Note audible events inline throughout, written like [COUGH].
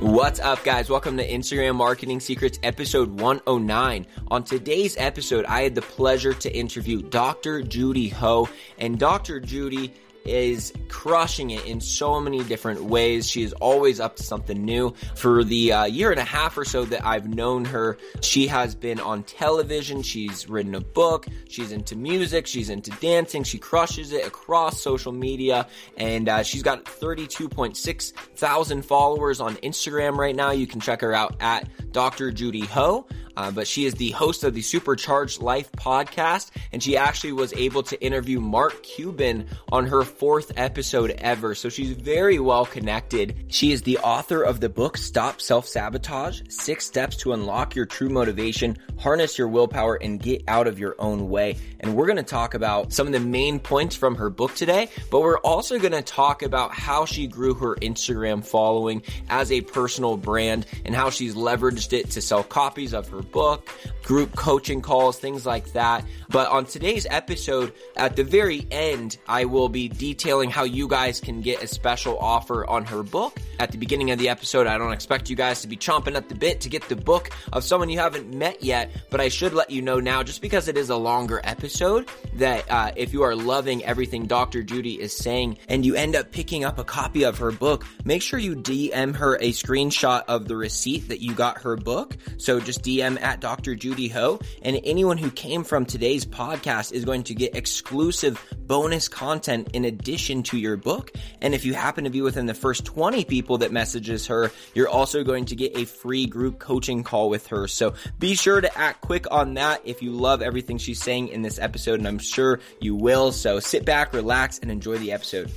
What's up, guys? Welcome to Instagram Marketing Secrets episode 109. On today's episode, I had the pleasure to interview Dr. Judy Ho. And Dr. Judy is crushing it in so many different ways. She is always up to something new. For the uh, year and a half or so that I've known her, she has been on television. She's written a book. She's into music. She's into dancing. She crushes it across social media. And uh, she's got 32.6 thousand followers on Instagram right now. You can check her out at Dr. Judy Ho. Uh, but she is the host of the Supercharged Life podcast, and she actually was able to interview Mark Cuban on her fourth episode ever. So she's very well connected. She is the author of the book Stop Self Sabotage Six Steps to Unlock Your True Motivation, Harness Your Willpower, and Get Out of Your Own Way. And we're going to talk about some of the main points from her book today, but we're also going to talk about how she grew her Instagram following as a personal brand and how she's leveraged it to sell copies of her book, group coaching calls, things like that. But on today's episode, at the very end, I will be detailing how you guys can get a special offer on her book. At the beginning of the episode, I don't expect you guys to be chomping at the bit to get the book of someone you haven't met yet, but I should let you know now, just because it is a longer episode, that uh, if you are loving everything Dr. Judy is saying and you end up picking up a copy of her book, make sure you DM her a screenshot of the receipt that you got her book. So just DM at Dr. Judy Ho. And anyone who came from today's podcast is going to get exclusive bonus content in addition to your book. And if you happen to be within the first 20 people that messages her, you're also going to get a free group coaching call with her. So be sure to act quick on that if you love everything she's saying in this episode, and I'm sure you will. So sit back, relax, and enjoy the episode.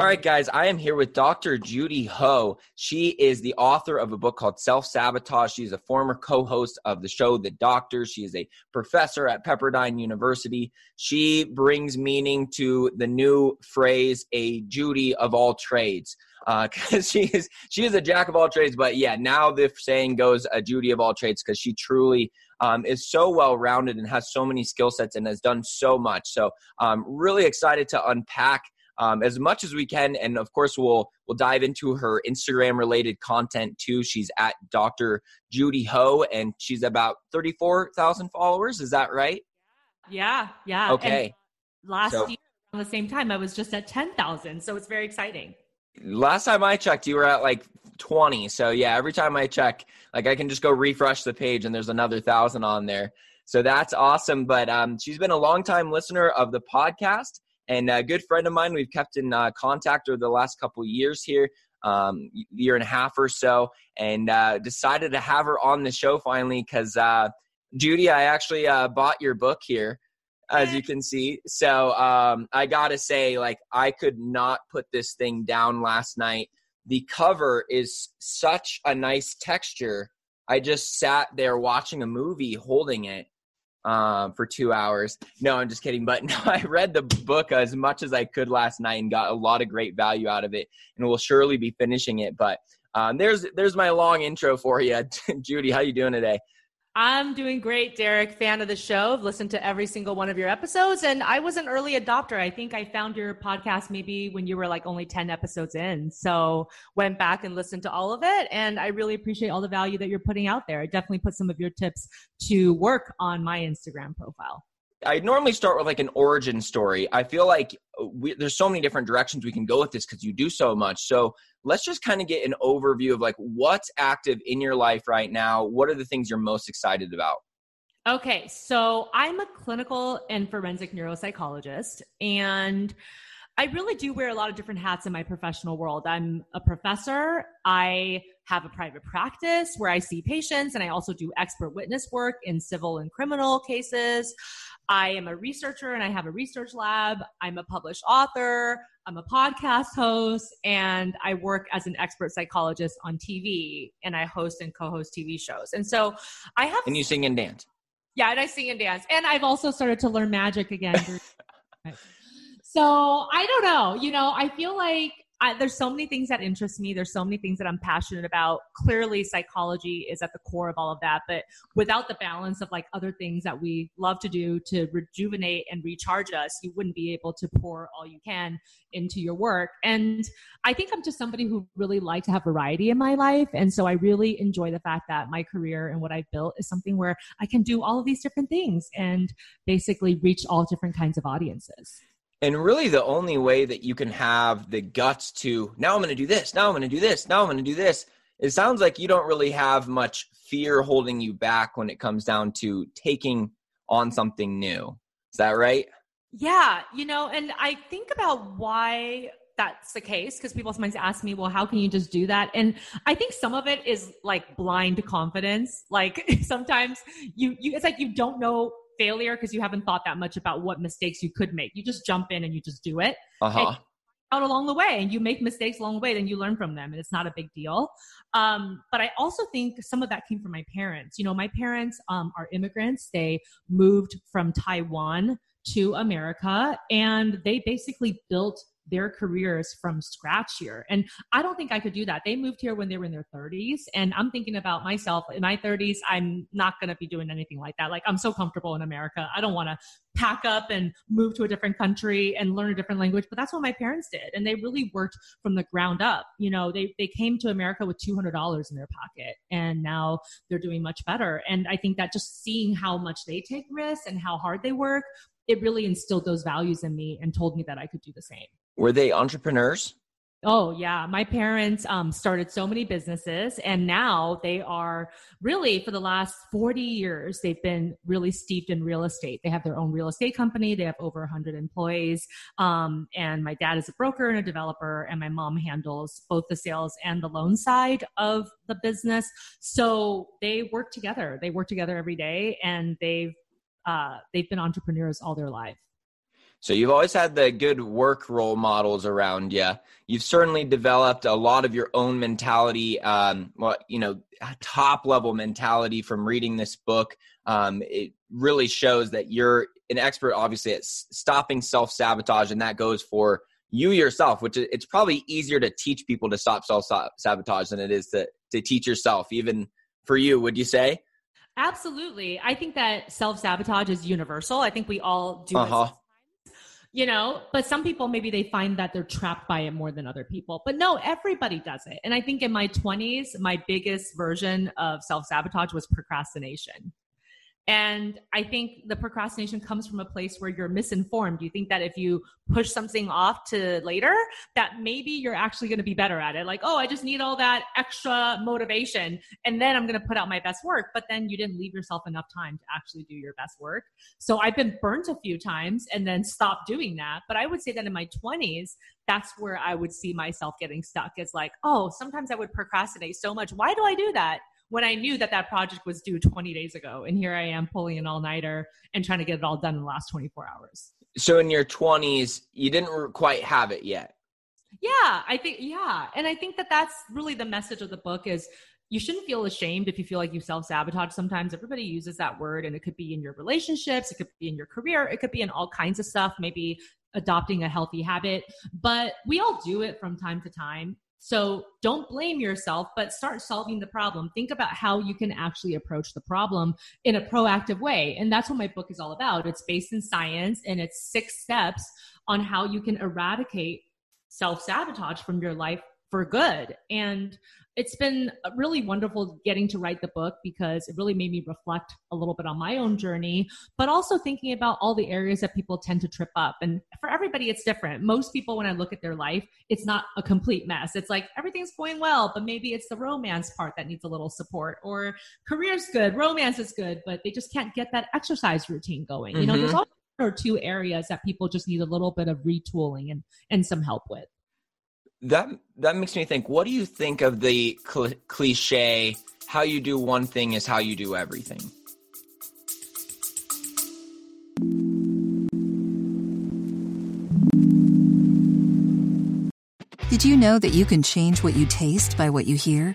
All right, guys, I am here with Dr. Judy Ho. She is the author of a book called Self Sabotage. She's a former co host of the show The Doctor. She is a professor at Pepperdine University. She brings meaning to the new phrase, a Judy of all trades. Because uh, [LAUGHS] she is she is a jack of all trades, but yeah, now the saying goes a Judy of all trades because she truly um, is so well rounded and has so many skill sets and has done so much. So, I'm um, really excited to unpack um, as much as we can. And of course, we'll we'll dive into her Instagram related content too. She's at Dr. Judy Ho, and she's about thirty four thousand followers. Is that right? Yeah, yeah. Okay. And last so, year, the same time, I was just at ten thousand, so it's very exciting. Last time I checked, you were at like 20. So yeah, every time I check, like I can just go refresh the page and there's another thousand on there. So that's awesome. But um, she's been a long time listener of the podcast and a good friend of mine. We've kept in uh, contact over the last couple years here, um, year and a half or so, and uh, decided to have her on the show finally because uh, Judy, I actually uh, bought your book here. As you can see, so um, I gotta say, like, I could not put this thing down last night. The cover is such a nice texture. I just sat there watching a movie holding it um, for two hours. No, I'm just kidding. But [LAUGHS] no, I read the book as much as I could last night and got a lot of great value out of it, and will surely be finishing it. But um, there's there's my long intro for you, [LAUGHS] Judy. How you doing today? I'm doing great, Derek. Fan of the show. I've listened to every single one of your episodes, and I was an early adopter. I think I found your podcast maybe when you were like only 10 episodes in. So went back and listened to all of it, and I really appreciate all the value that you're putting out there. I definitely put some of your tips to work on my Instagram profile. I normally start with like an origin story. I feel like uh, we, there's so many different directions we can go with this because you do so much. So let's just kind of get an overview of like what's active in your life right now. What are the things you're most excited about? Okay, so I'm a clinical and forensic neuropsychologist, and I really do wear a lot of different hats in my professional world. I'm a professor. I have a private practice where I see patients, and I also do expert witness work in civil and criminal cases. I am a researcher and I have a research lab. I'm a published author. I'm a podcast host and I work as an expert psychologist on TV and I host and co-host TV shows. And so I have And you sing and dance. Yeah, and I sing and dance. And I've also started to learn magic again. [LAUGHS] so I don't know. You know, I feel like I, there's so many things that interest me. There's so many things that I'm passionate about. Clearly, psychology is at the core of all of that. But without the balance of like other things that we love to do to rejuvenate and recharge us, you wouldn't be able to pour all you can into your work. And I think I'm just somebody who really like to have variety in my life. And so I really enjoy the fact that my career and what I've built is something where I can do all of these different things and basically reach all different kinds of audiences. And really, the only way that you can have the guts to now I'm going to do this, now I'm going to do this, now I'm going to do this. It sounds like you don't really have much fear holding you back when it comes down to taking on something new. Is that right? Yeah, you know, and I think about why that's the case because people sometimes ask me, well, how can you just do that? And I think some of it is like blind confidence. Like [LAUGHS] sometimes you, you it's like you don't know failure because you haven't thought that much about what mistakes you could make. You just jump in and you just do it. Uh-huh. Out along the way, and you make mistakes along the way, then you learn from them, and it's not a big deal. Um, but I also think some of that came from my parents. You know, my parents um, are immigrants. They moved from Taiwan to America, and they basically built their careers from scratch here. And I don't think I could do that. They moved here when they were in their 30s. And I'm thinking about myself in my 30s, I'm not going to be doing anything like that. Like, I'm so comfortable in America. I don't want to pack up and move to a different country and learn a different language. But that's what my parents did. And they really worked from the ground up. You know, they, they came to America with $200 in their pocket and now they're doing much better. And I think that just seeing how much they take risks and how hard they work, it really instilled those values in me and told me that I could do the same. Were they entrepreneurs? Oh yeah, my parents um, started so many businesses, and now they are really for the last forty years they've been really steeped in real estate. They have their own real estate company. They have over hundred employees, um, and my dad is a broker and a developer, and my mom handles both the sales and the loan side of the business. So they work together. They work together every day, and they've uh, they've been entrepreneurs all their life. So you've always had the good work role models around you. You've certainly developed a lot of your own mentality, um, well, you know, top level mentality from reading this book. Um, it really shows that you're an expert, obviously, at stopping self sabotage, and that goes for you yourself. Which it's probably easier to teach people to stop self sabotage than it is to to teach yourself. Even for you, would you say? Absolutely. I think that self sabotage is universal. I think we all do uh-huh. You know but some people maybe they find that they're trapped by it more than other people. But no everybody does it. And i think in my 20s my biggest version of self-sabotage was procrastination and I think the procrastination comes from a place where you're misinformed. You think that if you push something off to later, that maybe you're actually going to be better at it. Like, oh, I just need all that extra motivation and then I'm going to put out my best work. But then you didn't leave yourself enough time to actually do your best work. So I've been burnt a few times and then stopped doing that. But I would say that in my 20s, that's where I would see myself getting stuck. It's like, oh, sometimes I would procrastinate so much. Why do I do that? When I knew that that project was due 20 days ago. And here I am pulling an all nighter and trying to get it all done in the last 24 hours. So in your 20s, you didn't quite have it yet. Yeah, I think, yeah. And I think that that's really the message of the book is you shouldn't feel ashamed if you feel like you self sabotage. Sometimes everybody uses that word, and it could be in your relationships, it could be in your career, it could be in all kinds of stuff, maybe adopting a healthy habit. But we all do it from time to time. So don't blame yourself, but start solving the problem. Think about how you can actually approach the problem in a proactive way. And that's what my book is all about. It's based in science and it's six steps on how you can eradicate self sabotage from your life for good. And it's been really wonderful getting to write the book because it really made me reflect a little bit on my own journey, but also thinking about all the areas that people tend to trip up. And for everybody, it's different. Most people, when I look at their life, it's not a complete mess. It's like everything's going well, but maybe it's the romance part that needs a little support, or career's good, romance is good, but they just can't get that exercise routine going. Mm-hmm. You know, there's mm-hmm. one or two areas that people just need a little bit of retooling and, and some help with that that makes me think what do you think of the cl- cliche how you do one thing is how you do everything? Did you know that you can change what you taste by what you hear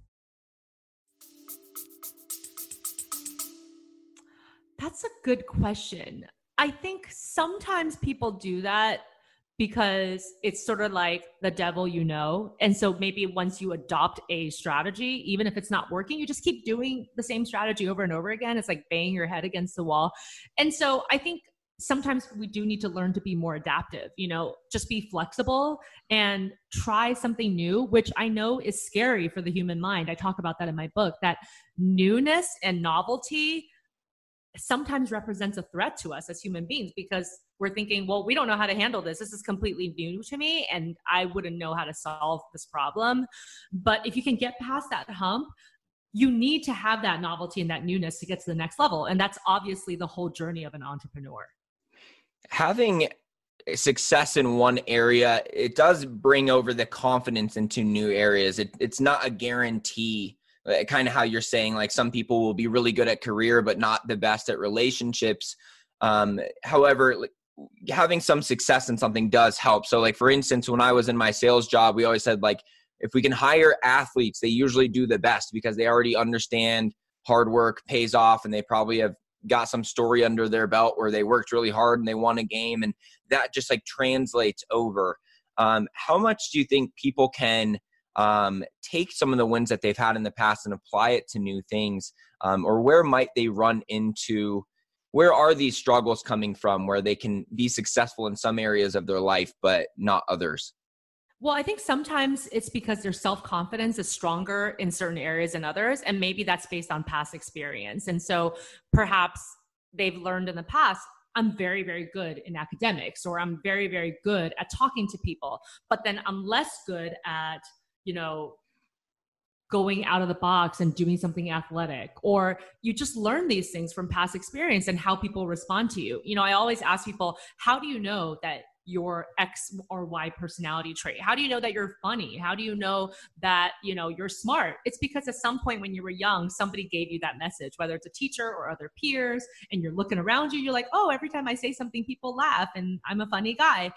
That's a good question. I think sometimes people do that because it's sort of like the devil you know. And so maybe once you adopt a strategy, even if it's not working, you just keep doing the same strategy over and over again. It's like banging your head against the wall. And so I think sometimes we do need to learn to be more adaptive, you know, just be flexible and try something new, which I know is scary for the human mind. I talk about that in my book that newness and novelty sometimes represents a threat to us as human beings because we're thinking, well, we don't know how to handle this. This is completely new to me and I wouldn't know how to solve this problem. But if you can get past that hump, you need to have that novelty and that newness to get to the next level. And that's obviously the whole journey of an entrepreneur. Having success in one area, it does bring over the confidence into new areas. It, it's not a guarantee kind of how you're saying like some people will be really good at career but not the best at relationships. Um, however having some success in something does help. So like for instance when i was in my sales job we always said like if we can hire athletes they usually do the best because they already understand hard work pays off and they probably have got some story under their belt where they worked really hard and they won a game and that just like translates over. Um, how much do you think people can um, take some of the wins that they've had in the past and apply it to new things? Um, or where might they run into? Where are these struggles coming from where they can be successful in some areas of their life, but not others? Well, I think sometimes it's because their self confidence is stronger in certain areas than others. And maybe that's based on past experience. And so perhaps they've learned in the past, I'm very, very good in academics, or I'm very, very good at talking to people. But then I'm less good at you know, going out of the box and doing something athletic or you just learn these things from past experience and how people respond to you. You know i always ask people how do you know that your x or y personality trait? How do you know that you're funny? How do you know that you know you're smart? It's because at some point when you were young somebody gave you that message whether it's a teacher or other peers and you're looking around you you're like oh every time i say something people laugh and i'm a funny guy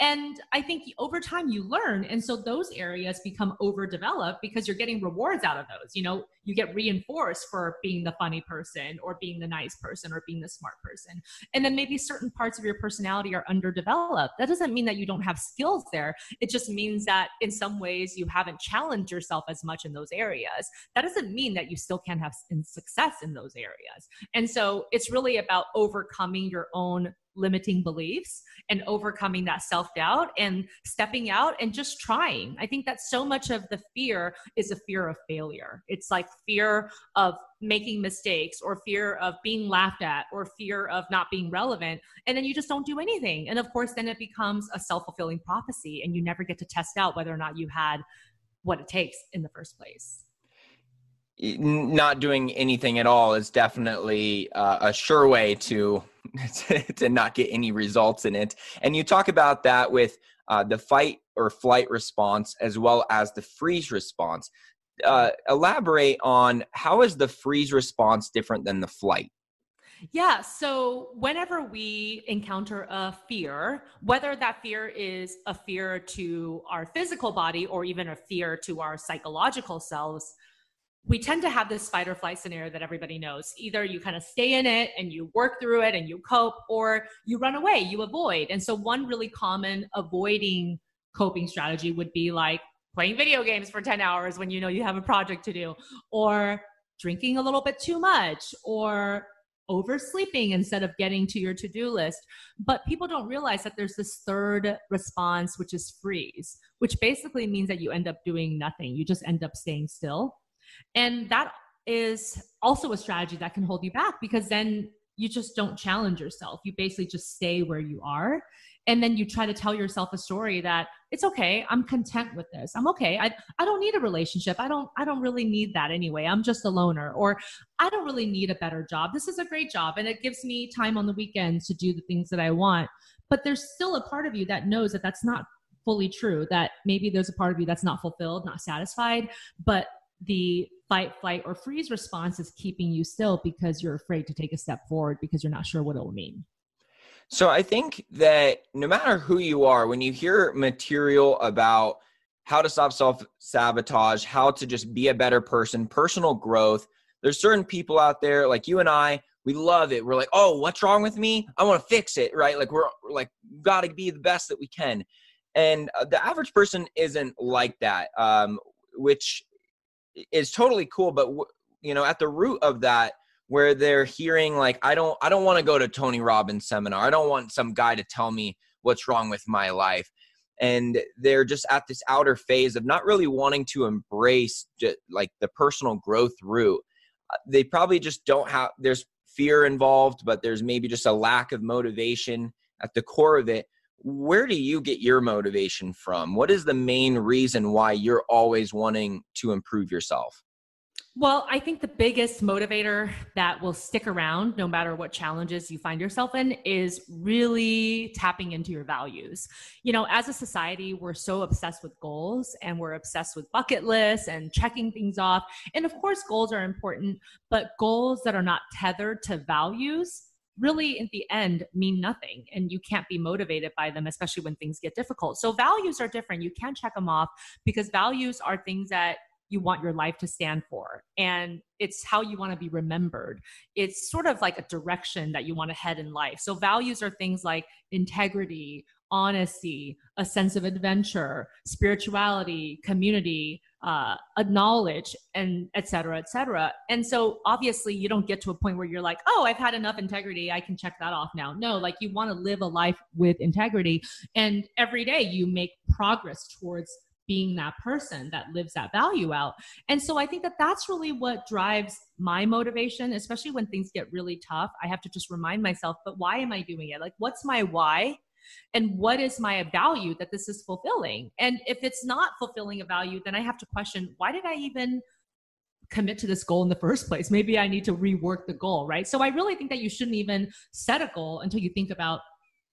and I think over time you learn. And so those areas become overdeveloped because you're getting rewards out of those. You know, you get reinforced for being the funny person or being the nice person or being the smart person. And then maybe certain parts of your personality are underdeveloped. That doesn't mean that you don't have skills there. It just means that in some ways you haven't challenged yourself as much in those areas. That doesn't mean that you still can't have success in those areas. And so it's really about overcoming your own limiting beliefs and overcoming that self doubt and stepping out and just trying. I think that so much of the fear is a fear of failure. It's like fear of making mistakes or fear of being laughed at or fear of not being relevant. And then you just don't do anything. And of course, then it becomes a self fulfilling prophecy and you never get to test out whether or not you had what it takes in the first place not doing anything at all is definitely uh, a sure way [LAUGHS] to to not get any results in it. And you talk about that with uh, the fight or flight response as well as the freeze response. Uh, elaborate on how is the freeze response different than the flight? Yeah. So, whenever we encounter a fear, whether that fear is a fear to our physical body or even a fear to our psychological selves, we tend to have this fight or flight scenario that everybody knows. Either you kind of stay in it and you work through it and you cope, or you run away, you avoid. And so, one really common avoiding coping strategy would be like playing video games for 10 hours when you know you have a project to do, or drinking a little bit too much, or oversleeping instead of getting to your to-do list but people don't realize that there's this third response which is freeze which basically means that you end up doing nothing you just end up staying still and that is also a strategy that can hold you back because then you just don't challenge yourself. You basically just stay where you are. and then you try to tell yourself a story that it's okay. I'm content with this. I'm okay. I, I don't need a relationship. I don't i don't really need that anyway. I'm just a loner or i don't really need a better job. This is a great job and it gives me time on the weekends to do the things that i want. But there's still a part of you that knows that that's not fully true that maybe there's a part of you that's not fulfilled not satisfied. But the fight flight or freeze response is keeping you still because you're afraid to take a step forward because you're not sure what it will mean so I think that no matter who you are, when you hear material about how to stop self sabotage, how to just be a better person, personal growth, there's certain people out there like you and I, we love it. We're like, oh, what's wrong with me? I want to fix it, right? Like we're, like, got to be the best that we can. And uh, the average person isn't like that, um, which is totally cool. But, you know, at the root of that where they're hearing like i don't i don't want to go to tony robbins seminar. I don't want some guy to tell me what's wrong with my life. And they're just at this outer phase of not really wanting to embrace like the personal growth route. Uh, they probably just don't have there's fear involved but there's maybe just a lack of motivation at the core of it where do you get your motivation from what is the main reason why you're always wanting to improve yourself well, I think the biggest motivator that will stick around no matter what challenges you find yourself in is really tapping into your values. You know, as a society, we're so obsessed with goals and we're obsessed with bucket lists and checking things off. And of course, goals are important, but goals that are not tethered to values really in the end mean nothing and you can't be motivated by them especially when things get difficult. So values are different. You can check them off because values are things that you want your life to stand for and it's how you want to be remembered. It's sort of like a direction that you want to head in life. So values are things like integrity honesty a sense of adventure spirituality community uh, a knowledge and et cetera et cetera and so obviously you don't get to a point where you're like oh i've had enough integrity i can check that off now no like you want to live a life with integrity and every day you make progress towards being that person that lives that value out. And so I think that that's really what drives my motivation, especially when things get really tough. I have to just remind myself, but why am I doing it? Like, what's my why? And what is my value that this is fulfilling? And if it's not fulfilling a value, then I have to question why did I even commit to this goal in the first place? Maybe I need to rework the goal, right? So I really think that you shouldn't even set a goal until you think about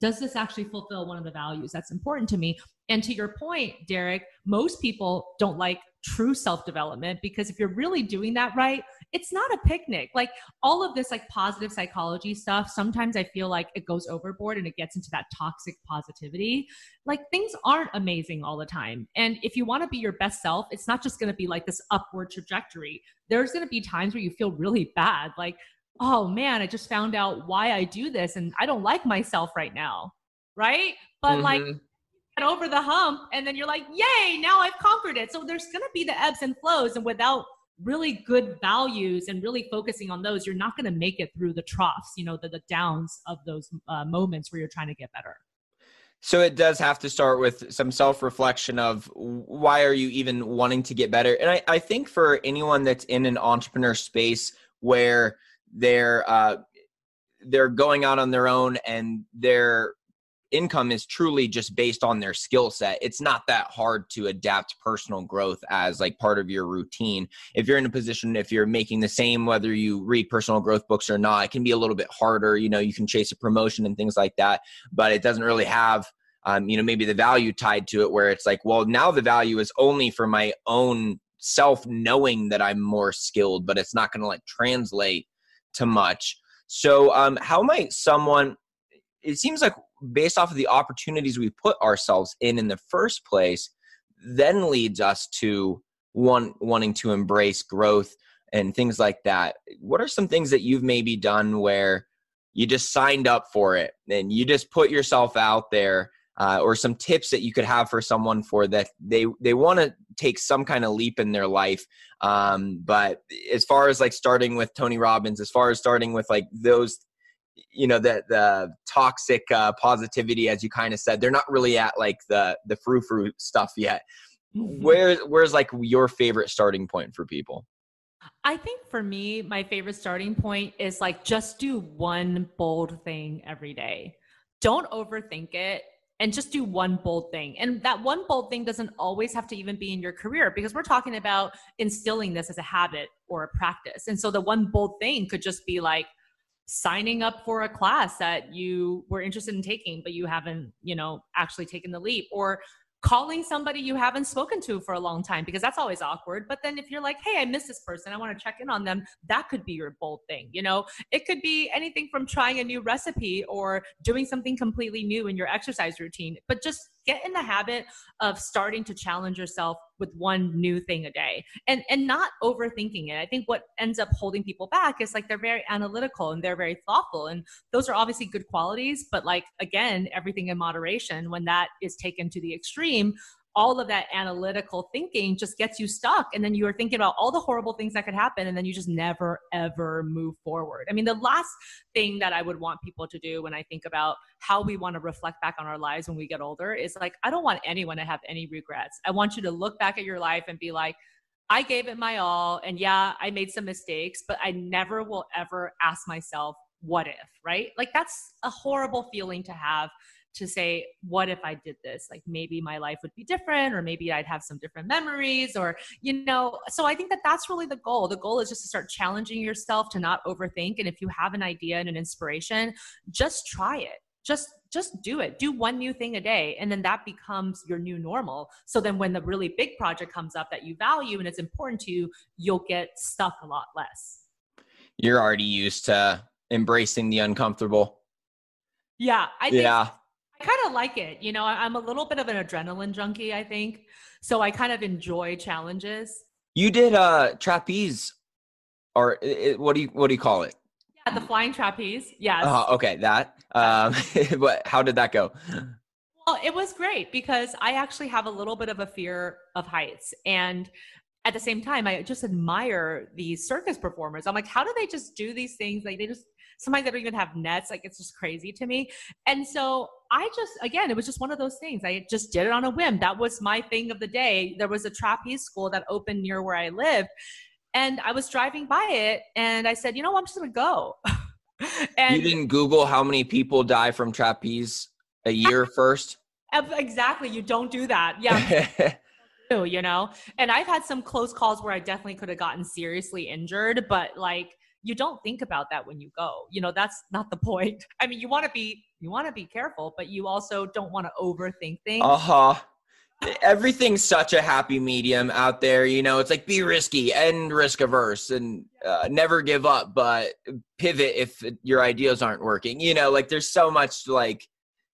does this actually fulfill one of the values that's important to me and to your point, Derek, most people don't like true self development because if you're really doing that right, it's not a picnic. Like all of this, like positive psychology stuff, sometimes I feel like it goes overboard and it gets into that toxic positivity. Like things aren't amazing all the time. And if you want to be your best self, it's not just going to be like this upward trajectory. There's going to be times where you feel really bad. Like, oh man, I just found out why I do this and I don't like myself right now. Right. But mm-hmm. like, over the hump and then you're like yay now i've conquered it. So there's going to be the ebbs and flows and without really good values and really focusing on those you're not going to make it through the troughs you know the, the downs of those uh, moments where you're trying to get better. So it does have to start with some self-reflection of why are you even wanting to get better? And i, I think for anyone that's in an entrepreneur space where they're uh, they're going out on their own and they're income is truly just based on their skill set. It's not that hard to adapt personal growth as like part of your routine. If you're in a position if you're making the same whether you read personal growth books or not it can be a little bit harder you know you can chase a promotion and things like that but it doesn't really have um, you know maybe the value tied to it where it's like well now the value is only for my own self knowing that i'm more skilled but it's not going to like translate to much. So um, how might someone it seems like based off of the opportunities we put ourselves in in the first place then leads us to one wanting to embrace growth and things like that. What are some things that you've maybe done where you just signed up for it and you just put yourself out there uh, or some tips that you could have for someone for that they they want to take some kind of leap in their life? Um, but as far as like starting with tony robbins as far as starting with like those you know the the toxic uh, positivity as you kind of said they're not really at like the the frou frou stuff yet mm-hmm. where where's like your favorite starting point for people I think for me, my favorite starting point is like just do one bold thing every day. Don't overthink it. and just do one bold thing. And that one bold thing doesn't always have to even be in your career because we're talking about instilling this as a habit or a practice. And so the one bold thing could just be like signing up for a class that you were interested in taking but you haven't, you know, actually taken the leap or calling somebody you haven't spoken to for a long time because that's always awkward. But then if you're like, hey, I miss this person, I want to check in on them, that could be your bold thing. You know, it could be anything from trying a new recipe or doing something completely new in your exercise routine. But just get in the habit of starting to challenge yourself with one new thing a day and and not overthinking it. I think what ends up holding people back is like they're very analytical and they're very thoughtful and those are obviously good qualities but like again everything in moderation when that is taken to the extreme all of that analytical thinking just gets you stuck and then you are thinking about all the horrible things that could happen and then you just never ever move forward i mean the last thing that i would want people to do when i think about how we want to reflect back on our lives when we get older is like i don't want anyone to have any regrets i want you to look back at your life and be like I gave it my all. And yeah, I made some mistakes, but I never will ever ask myself, what if, right? Like that's a horrible feeling to have to say, what if I did this? Like maybe my life would be different, or maybe I'd have some different memories, or, you know, so I think that that's really the goal. The goal is just to start challenging yourself to not overthink. And if you have an idea and an inspiration, just try it. Just just do it. Do one new thing a day and then that becomes your new normal. So then when the really big project comes up that you value and it's important to you, you'll get stuck a lot less. You're already used to embracing the uncomfortable. Yeah, I think yeah. I kind of like it. You know, I'm a little bit of an adrenaline junkie, I think. So I kind of enjoy challenges. You did uh trapeze or it, what do you what do you call it? Yeah, the flying trapeze. Yes. Uh, okay, that. Um [LAUGHS] but how did that go? Well, it was great because I actually have a little bit of a fear of heights and at the same time I just admire these circus performers. I'm like how do they just do these things like they just sometimes they don't even have nets. Like it's just crazy to me. And so I just, again, it was just one of those things. I just did it on a whim. That was my thing of the day. There was a trapeze school that opened near where I lived. And I was driving by it and I said, you know, I'm just going to go. [LAUGHS] and you didn't Google how many people die from trapeze a [LAUGHS] year first? Exactly. You don't do that. Yeah. [LAUGHS] you know and i've had some close calls where i definitely could have gotten seriously injured but like you don't think about that when you go. You know that's not the [LAUGHS] point. I mean you want to be you want to be careful but you also don't want to overthink things. Uh-huh. Everything's such a happy medium out there you know? It's like be risky and risk averse and uh, never give up but pivot if your ideas aren't working you know? Like there's so much like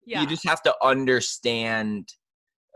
yeah. you just have to understand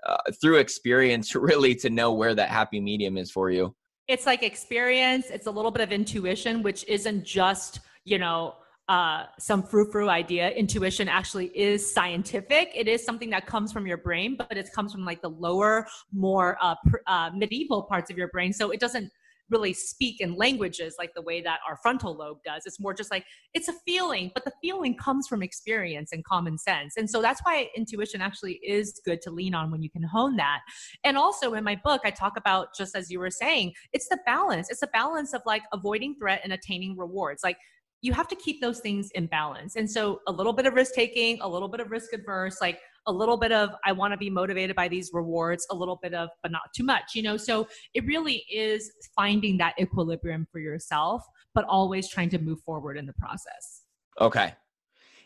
uh, through experience [LAUGHS] really to know where that happy medium is for you it's like experience it's a little bit of intuition which isn't just you know uh, some frou-frou idea. Intuition actually is scientific. It is something that comes from your brain but it comes from like the lower more uh, pr- uh, medieval parts of your brain. So it doesn't really speak in languages like the way that our frontal lobe does. It's more just like it's a feeling, but the feeling comes from experience and common sense. And so that's why intuition actually is good to lean on when you can hone that. And also in my book, I talk about just as you were saying, it's the balance. It's a balance of like avoiding threat and attaining rewards. Like you have to keep those things in balance. And so a little bit of risk taking, a little bit of risk adverse, like a little bit of I want to be motivated by these rewards, a little bit of but not too much, you know. So it really is finding that equilibrium for yourself, but always trying to move forward in the process. Okay.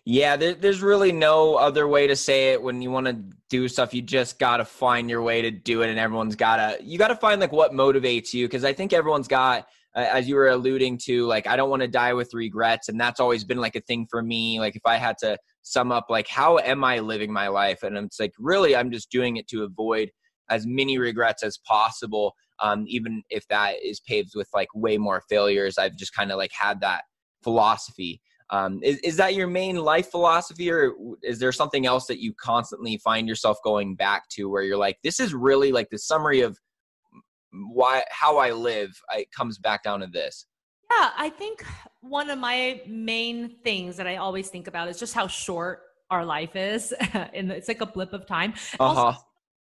Yeah, there, there's really no other way to say it. When you want to do stuff, you just got to find your way to do it, and everyone's got to you got to find like what motivates you because I think everyone's got as you were alluding to, like I don't want to die with regrets, and that's always been like a thing for me. Like if I had to sum up, like how am I living my life, and it's like really I'm just doing it to avoid as many regrets as possible, um, even if that is paved with like way more failures. I've just kind of like had that philosophy. Um, is, is that your main life philosophy, or is there something else that you constantly find yourself going back to, where you're like, this is really like the summary of why how I live it comes back down to this. Yeah, I think one of my main things that I always think about is just how short our life is, [LAUGHS] and it's like a blip of time. Uh-huh. Also,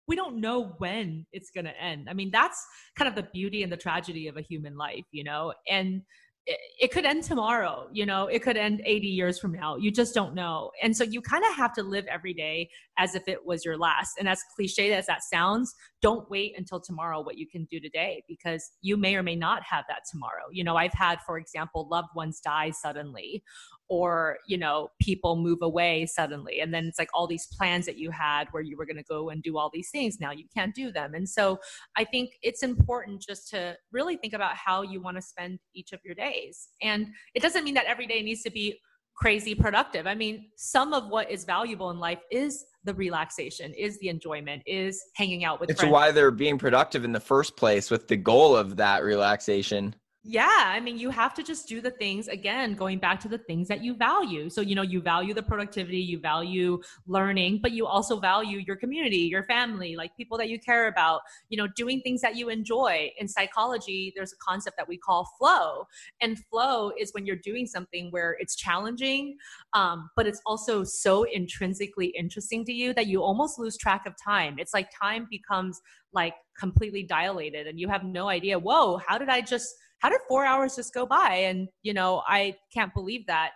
we don't know when it's going to end. I mean, that's kind of the beauty and the tragedy of a human life, you know. And it, could end tomorrow you know it could end 80 years from now you just don't know. And so you kind of have to live every day as if it was your last. And as cliche as that sounds don't wait until tomorrow what you can do today because you may or may not have that tomorrow. You know i've had for example loved ones die suddenly or you know people move away suddenly. And then it's like all these plans that you had where you were going to go and do all these things. Now you can't do them. And so i think it's important just to really think about how you want to spend each of your days. And it doesn't mean that every day needs to be crazy productive. I mean some of what is valuable in life is the relaxation is the enjoyment is hanging out with it's friends. why they're being productive in the first place with the goal of that relaxation yeah, I mean, you have to just do the things again, going back to the things that you value. So, you know, you value the productivity, you value learning, but you also value your community, your family, like people that you care about, you know, doing things that you enjoy. In psychology, there's a concept that we call flow. And flow is when you're doing something where it's challenging, um, but it's also so intrinsically interesting to you that you almost lose track of time. It's like time becomes like completely dilated and you have no idea, whoa, how did I just how did four hours just go by? And, you know, I can't believe that.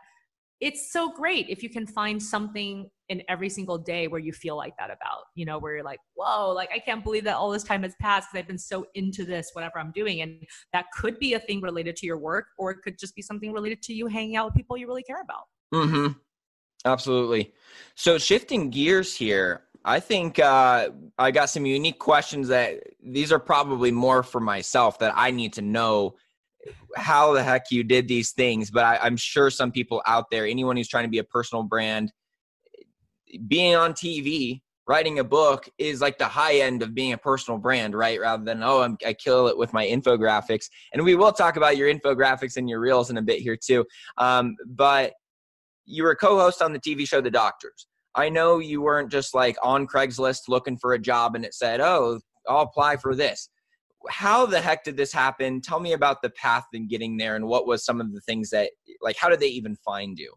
It's so great if you can find something in every single day where you feel like that about, you know, where you're like, whoa, like I can't believe that all this time has passed because I've been so into this, whatever I'm doing. And that could be a thing related to your work, or it could just be something related to you hanging out with people you really care about. Mm-hmm. Absolutely. So shifting gears here, I think uh, I got some unique questions that these are probably more for myself that I need to know how the heck you did these things, but I, I'm sure some people out there, anyone who's trying to be a personal brand, being on TV, writing a book is like the high end of being a personal brand, right? Rather than, oh, I'm, i kill it with my infographics. And we will talk about your infographics and your reels in a bit here too. Um, but you were co host on the TV show The Doctors. I know you weren't just like on Craigslist looking for a job and it said, oh, I'll apply for this how the heck did this happen? Tell me about the path in getting there and what was some of the things that like how did they even find you?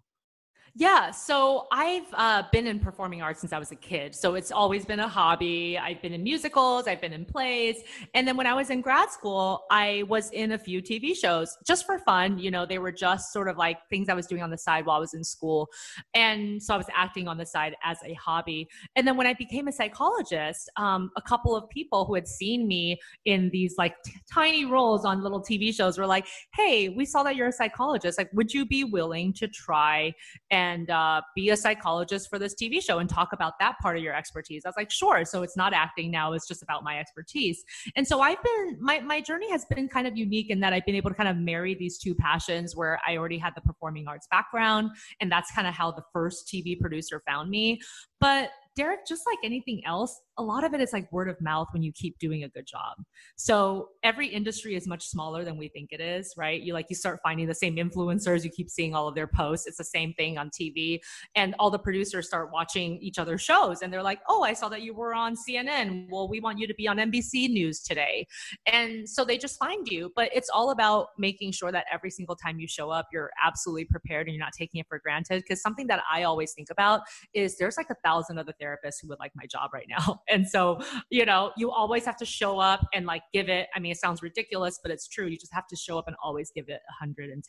Yeah, so I've uh, been in performing arts since I was a kid. So it's always been a hobby. I've been in musicals, I've been in plays. And then when I was in grad school, I was in a few TV shows just for fun. You know, they were just sort of like things I was doing on the side while I was in school. And so I was acting on the side as a hobby. And then when I became a psychologist, um, a couple of people who had seen me in these like t- tiny roles on little TV shows were like, hey, we saw that you're a psychologist. Like, would you be willing to try and and uh, be a psychologist for this TV show and talk about that part of your expertise. I was like, sure. So it's not acting now; it's just about my expertise. And so I've been my my journey has been kind of unique in that I've been able to kind of marry these two passions where I already had the performing arts background, and that's kind of how the first TV producer found me. But Derek, just like anything else, a lot of it is like word of mouth when you keep doing a good job. So every industry is much smaller than we think it is, right? You like you start finding the same influencers, you keep seeing all of their posts. It's the same thing on TV. And all the producers start watching each other's shows and they're like, "Oh, I saw that you were on CNN. Well, we want you to be on NBC News today." And so they just find you, but it's all about making sure that every single time you show up, you're absolutely prepared and you're not taking it for granted because something that I always think about is there's like a thousand other therapists who would like my job right now. [LAUGHS] And so, you know, you always have to show up and like give it. I mean, it sounds ridiculous, but it's true. You just have to show up and always give it 110%.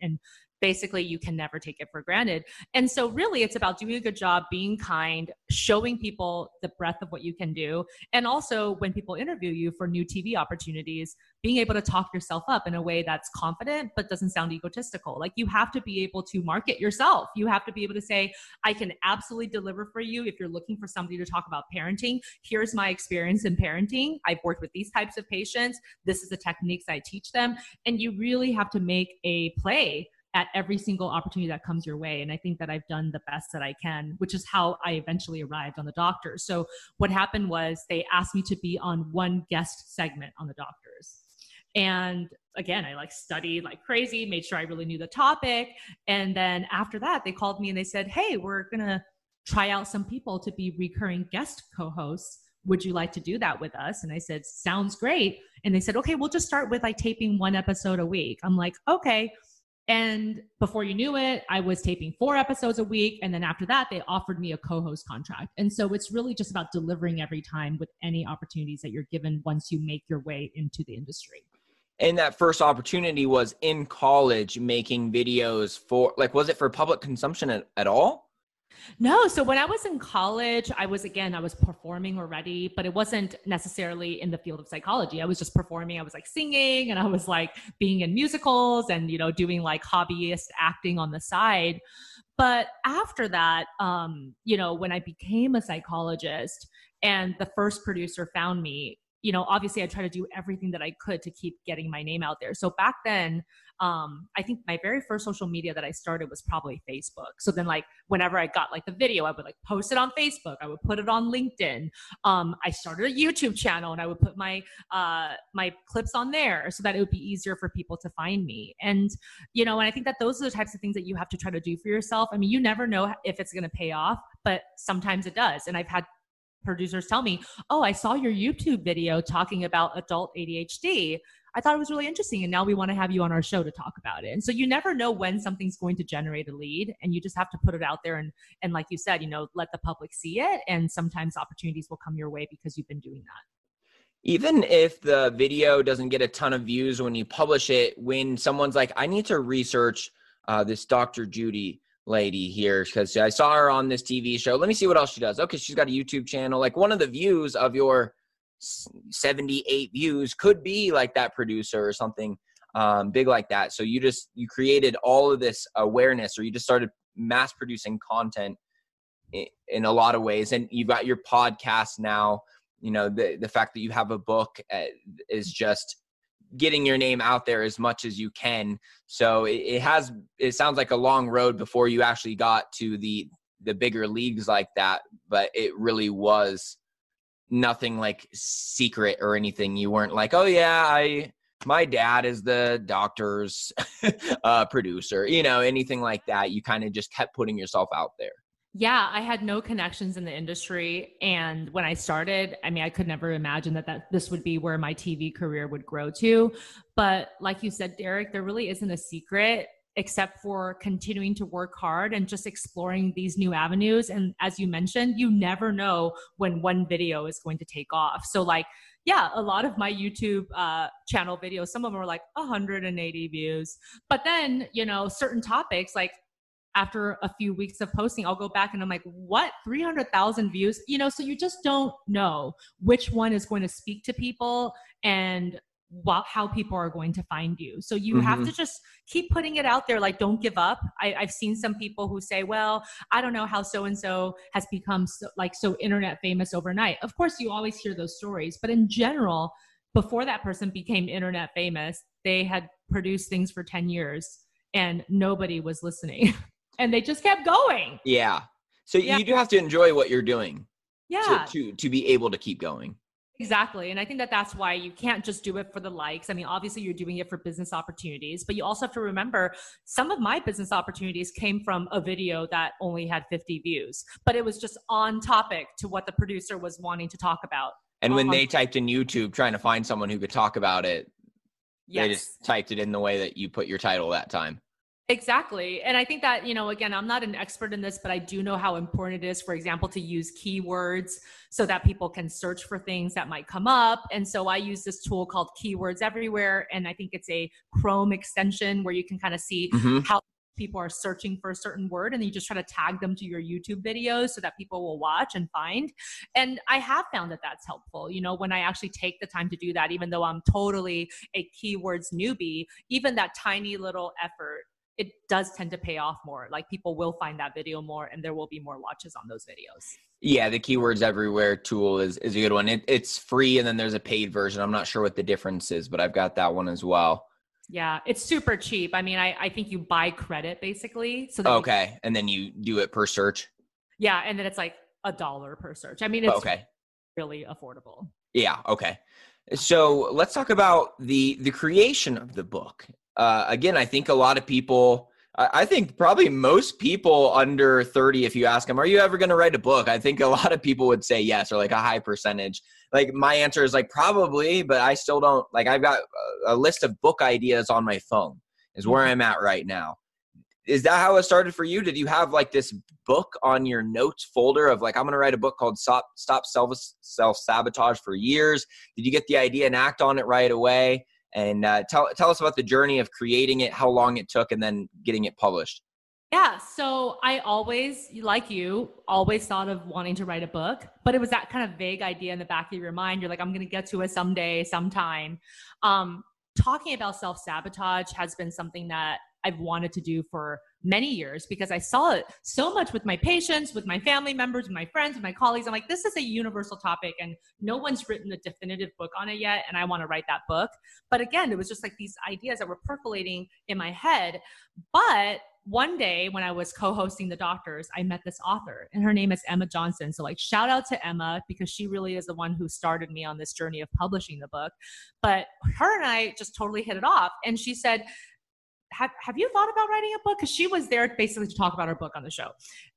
And basically you can never take it for granted. And so really it's about doing a good job, being kind, showing people the breadth of what you can do. And also when people interview you for new TV opportunities, being able to talk yourself up in a way that's confident but doesn't sound egotistical. Like you have to be able to market yourself. You have to be able to say, I can absolutely deliver for you if you're looking for somebody to talk about parenting. Here's my experience in parenting. I've worked with these types of patients. This is the techniques I teach them. And you really have to make a play at every single opportunity that comes your way. And I think that I've done the best that I can, which is how I eventually arrived on the Doctors. So what happened was they asked me to be on one guest segment on the doctors. And again, I like studied like crazy, made sure I really knew the topic. And then after that, they called me and they said, Hey, we're going to try out some people to be recurring guest co hosts. Would you like to do that with us? And I said, Sounds great. And they said, Okay, we'll just start with like taping one episode a week. I'm like, Okay. And before you knew it, I was taping four episodes a week. And then after that, they offered me a co host contract. And so it's really just about delivering every time with any opportunities that you're given once you make your way into the industry. and that first opportunity was in college making videos for like was it for public consumption at, at all no. So when I was in college, I was again, I was performing already, but it wasn't necessarily in the field of psychology. I was just performing. I was like singing and I was like being in musicals and, you know, doing like hobbyist acting on the side. But after that, um, you know, when I became a psychologist and the first producer found me, you know, obviously I try to do everything that I could to keep getting my name out there. So back then, um, I think my very first social media that I started was probably Facebook. So then, like, whenever I got like the video, I would like post it on Facebook. I would put it on LinkedIn. Um, I started a YouTube channel and I would put my uh, my clips on there so that it would be easier for people to find me. And you know, and I think that those are the types of things that you have to try to do for yourself. I mean, you never know if it's going to pay off, but sometimes it does. And I've had producers tell me, Oh, I saw your YouTube video talking about adult ADHD. I thought it was really interesting. And now we want to have you on our show to talk about it. And so you never know when something's going to generate a lead and you just have to put it out there. And, and like you said, you know, let the public see it. And sometimes opportunities will come your way because you've been doing that. Even if the video doesn't get a ton of views when you publish it, when someone's like, I need to research uh, this Dr. Judy, lady here because I saw her on this TV show. Let me see what else she does. Okay, she's got a YouTube channel. Like one of the views of your 78 views could be like that producer or something um, big like that. So you just you created all of this awareness, or you just started mass producing content in, in a lot of ways, and you've got your podcast now. You know the the fact that you have a book uh, is just getting your name out there as much as you can. So it, it, has it sounds like a long road before you actually got to the the bigger leagues like that, but it really was nothing like secret or anything. You weren't like, "Oh yeah, I my dad is the doctor's [LAUGHS] uh, producer," you know, anything like that. You kind of just kept putting yourself out there. Yeah, I had no connections in the industry and when I started, I mean, I could never imagine that that this would be where my TV career would grow to. But like you said, Derek, there really isn't a secret except for continuing to work hard and just exploring these new avenues and as you mentioned, you never know when one video is going to take off. So like yeah, a lot of my YouTube uh, channel videos, some of them are like 180 views. But then, you know, certain topics like after a few weeks of posting, I'll go back and I'm like, what? 300,000 views? You know, so you just don't know which one is going to speak to people and what, how people are going to find you. So you mm-hmm. have to just keep putting it out there. Like, don't give up. I, have seen some people who say, well, I don't know how so and so has become so, like so internet famous overnight. Of course, you always hear those stories, but in general, before that person became internet famous, they had produced things for 10 years and nobody was listening. [LAUGHS] and they just kept going. Yeah. So yeah. you do have to enjoy what you're doing. Yeah. To, to to be able to keep going. Exactly. And I think that that's why you can't just do it for the likes. I mean, obviously, you're doing it for business opportunities, but you also have to remember some of my business opportunities came from a video that only had 50 views, but it was just on topic to what the producer was wanting to talk about. And when they typed in YouTube trying to find someone who could talk about it, yes. they just typed it in the way that you put your title that time. Exactly. And I think that, you know, again, I'm not an expert in this, but I do know how important it is, for example, to use keywords so that people can search for things that might come up. And so I use this tool called Keywords Everywhere. And I think it's a Chrome extension where you can kind of see mm-hmm. how people are searching for a certain word and you just try to tag them to your YouTube videos so that people will watch and find. And I have found that that's helpful. You know, when I actually take the time to do that, even though I'm totally a keywords newbie, even that tiny little effort it does tend to pay off more. Like people will find that video more and there will be more watches on those videos. Yeah, the keywords everywhere tool is, is a good one. It, it's free and then there's a paid version. I'm not sure what the difference is, but I've got that one as well. Yeah, it's super cheap. I mean, I, I think you buy credit basically. So okay, and then you do it per search. Yeah, and then it's like a dollar per search. I mean, it's okay. really affordable. Yeah. Okay. So let's talk about the the creation of the book uh, again, I think a lot of people, I think probably most people under 30, if you ask them, are you ever going to write a book? I think a [LAUGHS] lot of people would say yes, or like a high percentage. Like my answer is like probably, but I still don't, like I've got a list of book ideas on my phone, is where mm-hmm. I'm at right now. Is that how it started for you? Did you have like this book on your notes folder of like, I'm going to write a book called Stop, Stop Self Sabotage for years? Did you get the idea and act on it right away? And uh, tell tell us about the journey of creating it, how long it took, and then getting it published. Yeah, so I always, like you, always thought of wanting to write a book, but it was that kind of vague idea in the back of your mind. You're like, I'm going to get to it someday, sometime. Um, talking about self sabotage has been something that I've wanted to do for many years because I saw it so much with my patients, with my family members, my friends, my colleagues. I'm like, this is a universal topic and no one's written a definitive book on it yet. And I want to write that book. But again, it was just like these ideas that were percolating in my head. But one day when I was co-hosting the doctors, I met this author and her name is Emma Johnson. So like shout out to Emma because she really is the one who started me on this journey of publishing the book. But her and I just totally hit it off. And she said, have, have you thought about writing a book? Because she was there basically to talk about her book on the show.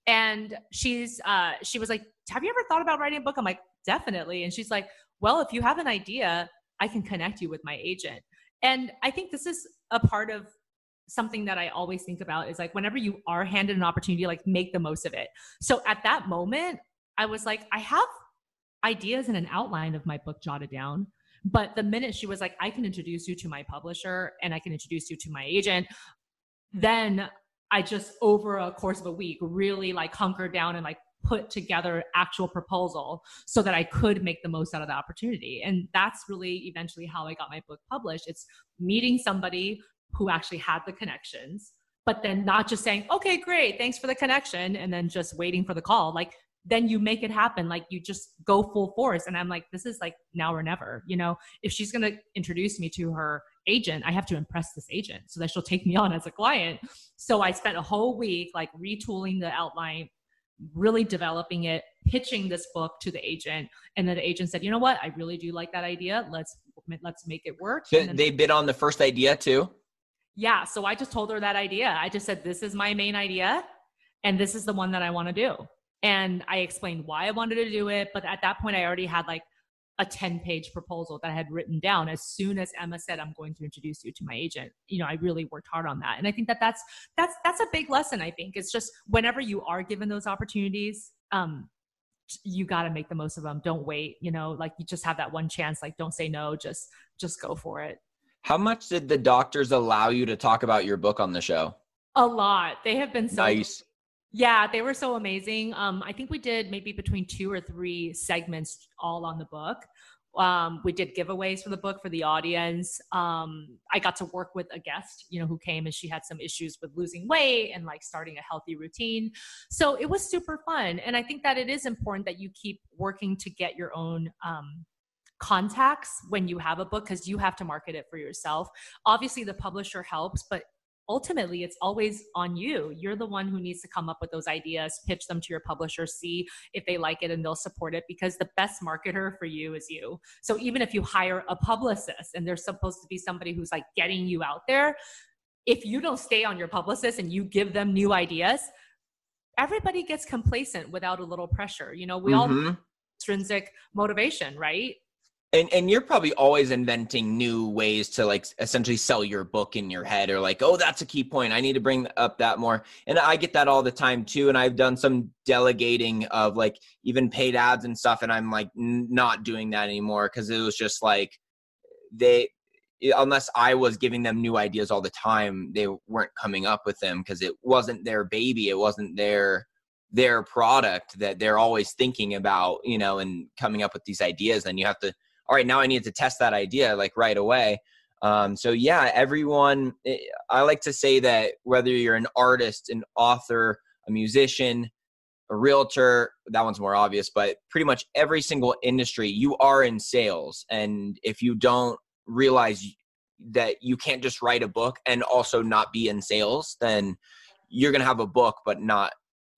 And she's uh she was like, Have you ever thought about writing a book? I'm like, definitely. And she's like, Well, if you have an idea, I can connect you with my agent. And I think this is a part of something that I always think about is like whenever you are handed an opportunity, like make the most of it. So at that moment, I was like, I have ideas and an outline of my book jotted down. But the minute she was like, I can introduce you to my publisher and I can introduce you to my agent, then I just over a course of a week really like hunkered down and like put together actual proposal so that I could make the most out of the opportunity. And that's really eventually how I got my book published. It's meeting somebody who actually had the connections, but then not just saying, okay, great, thanks for the connection, and then just waiting for the call. Like, then you make it happen. Like, you just go full force. And I'm like, this is like now or never. You know, if she's going to introduce me to her agent, I have to impress this agent so that she'll take me on as a client. So I spent a whole week like retooling the outline, really developing it, pitching this book to the agent, and then the agent said, "You know what? I really do like that idea. Let's let's make it work." So they bid on the first idea too. Yeah. So I just told her that idea. I just said, this is my main idea and this is the one that I want to do. And I explained why I wanted to do it. But at that point, I already had like a 10 page proposal that I had written down as soon as Emma said, I'm going to introduce you to my agent. You know, I really worked hard on that. And I think that that's, that's, that's a big lesson. I think it's just whenever you are given those opportunities, um, you got to make the most of them. Don't wait, you know, like you just have that one chance. Like don't say no, just, just go for it. How much did the doctors allow you to talk about your book on the show? A lot. They have been so nice. Yeah, they were so amazing. Um, I think we did maybe between two or three segments all on the book. Um, we did giveaways for the book for the audience. Um, I got to work with a guest, you know, who came and she had some issues with losing weight and like starting a healthy routine. So it was super fun. And I think that it is important that you keep working to get your own um, contacts when you have a book because you have to market it for yourself. Obviously, the publisher helps, but ultimately it's always on you. You're the one who needs to come up with those ideas, pitch them to your publisher, see if they like it and they'll support it because the best marketer for you is you. So even if you hire a publicist and there's supposed to be somebody who's like getting you out there, if you don't stay on your publicist and you give them new ideas, everybody gets complacent without a little pressure. You know, we mm-hmm. all intrinsic motivation, right? And and you're probably always inventing new ways to like essentially sell your book in your head or like oh that's a key point. I need to bring up that more. And i get that all the time too and i've done some delegating of like even paid ads and stuff and i'm like not doing that anymore because it was just like they unless i was giving them new ideas all the time they weren't coming up with them because it wasn't their baby it wasn't their their product that they're always thinking about you know and coming up with these ideas and you have to all right, now I need to test that idea like right away. Um, so yeah, everyone, eh, I like to say that whether you're an artist, an author, a musician, a realtor, that one's more obvious, but pretty much every single industry, you are in sales. And if you don't realize that you can't just write a book and also not be in sales, then you're going to have a book, but not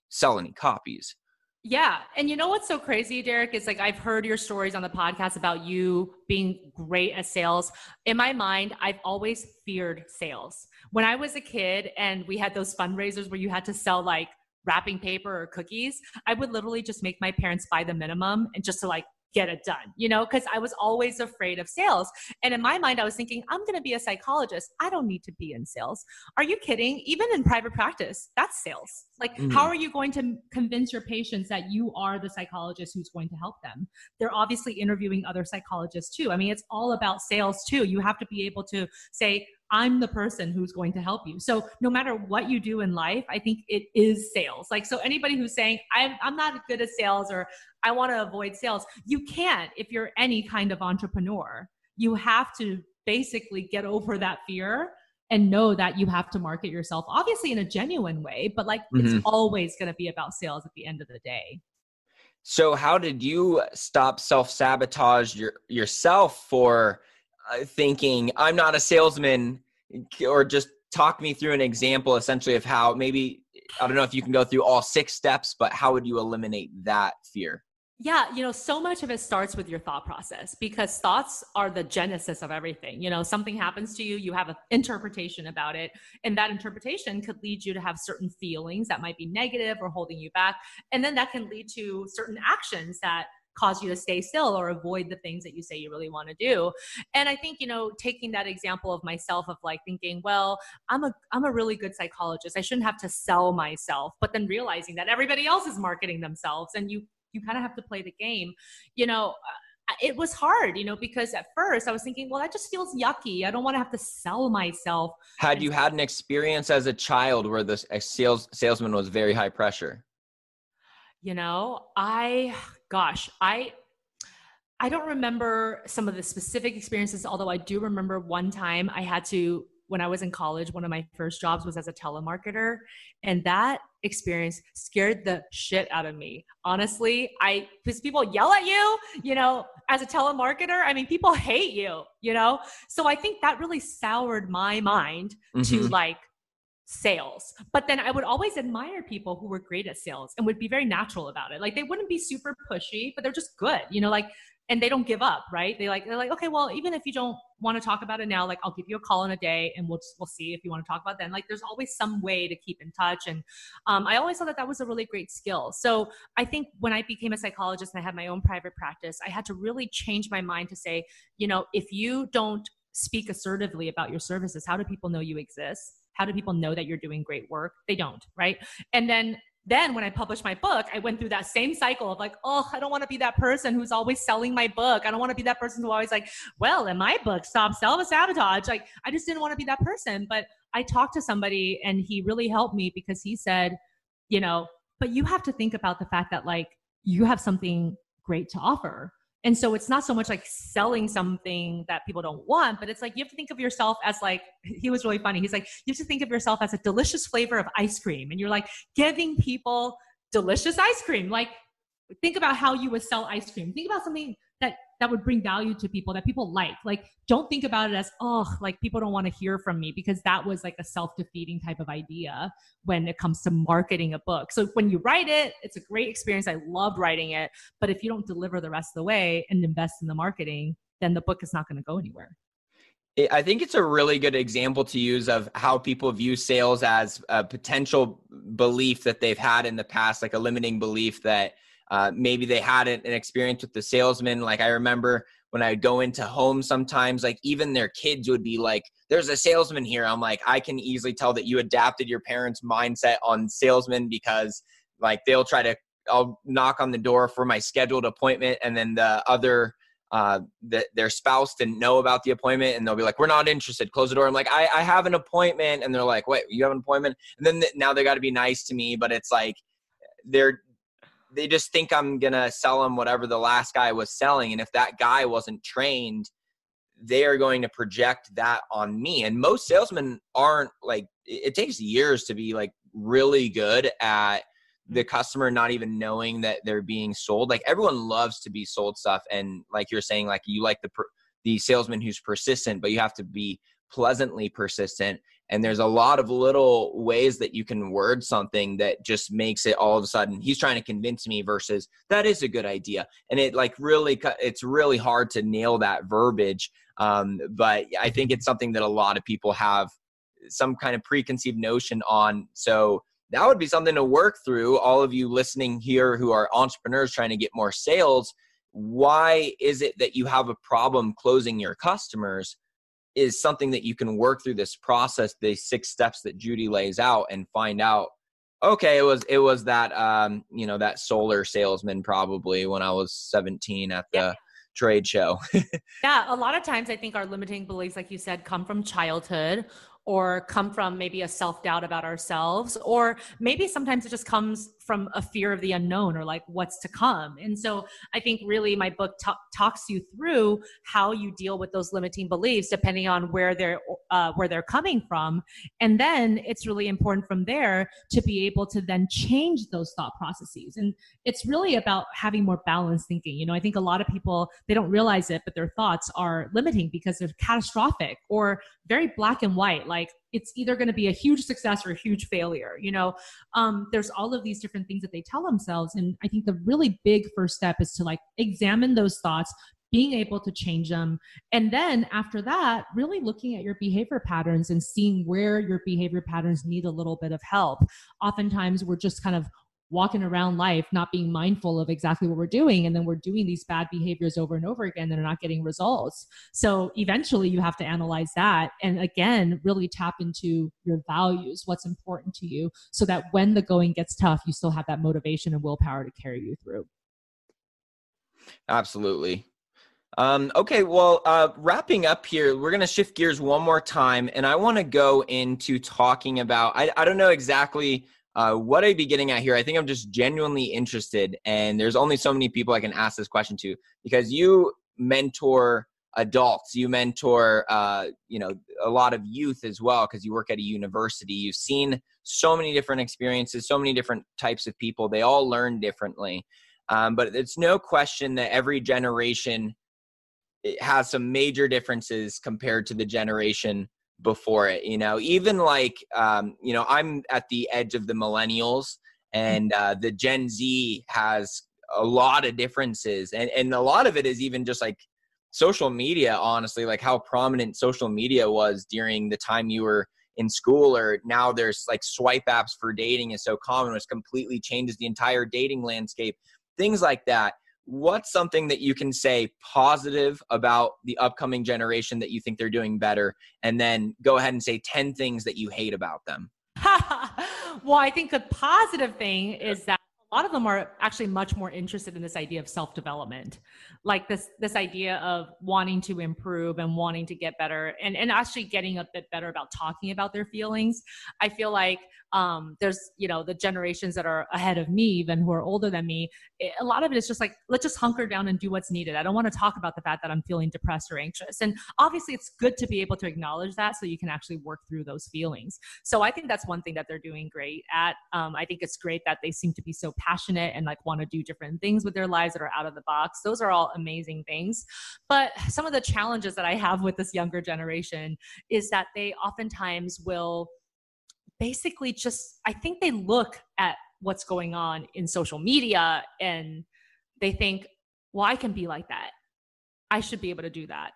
sell any copies. Yeah. And you know what's so crazy, Derek? Is like I've heard your stories on the podcast about you being great at sales. In my mind, I've always feared sales. When I was a kid and we had those fundraisers where you had to sell like wrapping paper or cookies, I would literally just make my parents buy the minimum and just to like get it done, you know, because I was always afraid of sales. And in my mind, I was thinking, I'm going to be a psychologist. I don't need to be in sales. Are you kidding? Even in private practice, that's sales. Like, mm-hmm. how are you going to convince your patients that you are the psychologist who's going to help them? They're obviously interviewing other psychologists too. I mean, it's all about sales too. You have to be able to say, I'm the person who's going to help you. So no matter what you do in life, I think it is sales. Like, so anybody who's saying, I'm, I'm not good at sales or I want to avoid sales, you can't if you're any kind of entrepreneur. You have to basically get over that fear and know that you have to market yourself, obviously in a genuine way, but like mm-hmm. it's always going to be about sales at the end of the day. So, how did you stop self sabotage your, yourself for uh, thinking I'm not a salesman, or just talk me through an example essentially of how maybe I don't know if you can go through all six steps, but how would you eliminate that fear? Yeah, you know, so much of it starts with your thought process because thoughts are the genesis of everything. You know, something happens to you, you have an interpretation about it, and that interpretation could lead you to have certain feelings that might be negative or holding you back. And then that can lead to certain actions that cause you to stay still or avoid the things that you say you really want to do and i think you know taking that example of myself of like thinking well i'm a i'm a really good psychologist i shouldn't have to sell myself but then realizing that everybody else is marketing themselves and you you kind of have to play the game you know uh, it was hard, you know, because at first I was thinking, well, that just feels yucky. I don't want to have to sell myself. Had you had an experience as a child where the sales salesman was very high pressure? You know, I gosh, I I don't remember some of the specific experiences, although I do remember one time I had to when I was in college, one of my first jobs was as a telemarketer. And that experience scared the shit out of me. Honestly, I, because people yell at you, you know, as a telemarketer, I mean, people hate you, you know? So I think that really soured my mind mm-hmm. to like, sales. But then I would always admire people who were great at sales and would be very natural about it. Like they wouldn't be super pushy, but they're just good, you know, like and they don't give up, right? They like they're like, okay, well, even if you don't want to talk about it now, like I'll give you a call in a day and we'll we'll see if you want to talk about then. Like there's always some way to keep in touch, and um, I always thought that that was a really great skill. So I think when I became a psychologist and I had my own private practice, I had to really change my mind to say, you know, if you don't speak assertively about your services, how do people know you exist? how do people know that you're doing great work they don't right and then then when I published my book, I went through that same cycle of like, oh, I don't want to be that person who's always selling my book. I don't want to be that person who always like, well, in my book, stop self sabotage. Like, I just didn't want to be that person. But I talked to somebody and he really helped me because he said, you know, but you have to think about the fact that like you have something great to offer. And so it's not so much like selling something that people don't want, but it's like you have to think of yourself as like, [LAUGHS] he was really funny. He's like, you have to think of yourself as a delicious flavor of ice cream. And you're like giving people delicious ice cream. Like, think about how you would sell ice cream. Think about something that that would bring value to people that people like. Like, don't think about it as, oh, like people don't want to hear from me because that was like a self defeating type of idea when it comes to marketing a book. So when you write it, it's a great experience. I loved writing it. But if you don't deliver the rest of the way and invest in the marketing, then the book is not going to go anywhere. I think it's a really good example to use of how people view sales as a potential belief that they've had in the past, like a limiting belief that uh, maybe they had an, experience with the salesman. Like I remember when I would go into homes sometimes, like even their kids would be like, there's a salesman here. I'm like, I can easily tell that you adapted your parents' mindset on salesmen because like they'll try to, I'll knock on the door for my scheduled appointment and then the other uh, that their spouse didn't know about the appointment and they'll be like, we're not interested. Close the door. I'm like, I, I have an appointment. And they're like, wait, you have an appointment? And then th- now they got to be nice to me, but it's like, they're they just think I'm gonna sell them whatever the last guy was selling, and if that guy wasn't trained, they are going to project that on me. And most salesmen aren't like it takes years to be like really good at the mm-hmm. customer not even knowing that they're being sold. Like everyone loves to be sold stuff, and like you're saying, like you like the the salesman who's persistent, but you have to be pleasantly persistent and there's a lot of little ways that you can word something that just makes it all of a sudden he's trying to convince me versus that is a good idea. And it like really it's really hard to nail that verbiage um, but i think it's something that a lot of people have some kind of preconceived notion on. So that would be something to work through. All of you listening here who are entrepreneurs trying to get more sales why is it that you have a problem closing your customers is something that you can work through this process the six steps that judy lays out and find out okay it was it was that um you know that solar salesman probably when i was 17 at the yeah. trade show [LAUGHS] yeah a lot of times i think our limiting beliefs like you said come from childhood or come from maybe a self doubt about ourselves, or maybe sometimes it just comes from a fear of the unknown or like what's to come. And so I think really my book t- talks you through how you deal with those limiting beliefs depending on where they're uh, where they're coming from, and then it's really important from there to be able to then change those thought processes. And it's really about having more balanced thinking. You know, I think a lot of people they don't realize it, but their thoughts are limiting because they're catastrophic or very black and white. Like it's either going to be a huge success or a huge failure you know? Um, there's all of these different things that they tell themselves and i think the really big first step is to like examine those thoughts being able to change them and then after that really looking at your behavior patterns and seeing where your behavior patterns need a little bit of help. Oftentimes we're just kind of walking around life not being mindful of exactly what we're doing and then we're doing these bad behaviors over and over again and are not getting results so eventually you have to analyze that and again really tap into your values what's important to you so that when the going gets tough you still have that motivation and willpower to carry you through absolutely um, okay, well, uh, wrapping up here, we're going to shift gears one more time, and I want to go into talking about. I, I don't know exactly uh, what I'd be getting at here, I think I'm just genuinely interested, and there's only so many people I can ask this question to because you mentor adults, you mentor, uh, you know, a lot of youth as well because you work at a university. You've seen so many different experiences, so many different types of people. They all learn differently, um, but it's no question that every generation has some major differences compared to the generation before it you know? Even like um, you know i'm at the edge of the millennials and uh, the gen z has a lot of differences and, and a lot of it is even just like social media honestly like how prominent social media was during the time you were in school or now there's like swipe apps for dating is so common which completely changes the entire dating landscape things like that what's something that you can say positive about the upcoming generation that you think they're doing better? And then go ahead and say 10 things that you hate about them. [LAUGHS] Well i think the positive thing is that a lot of them are actually much more interested in this idea of self-development. Like this this idea of wanting to improve and wanting to get better and and actually getting a bit better about talking about their feelings. I feel like um, there's you know the generations that are ahead of me even who are older than me it, a lot of it is just like let's just hunker down and do what's needed. I don't want to talk about the fact that i'm feeling depressed or anxious. And obviously it's good to be able to acknowledge that so you can actually work through those feelings. So i think that's one thing that they're doing great at. Um, i think it's great that they seem to be so passionate and like want to do different things with their lives that are out of the box. Those are all amazing things. But some of the challenges that i have with this younger generation is that they oftentimes will basically just i think they look at what's going on in social media and they think well i can be like that. I should be able to do that.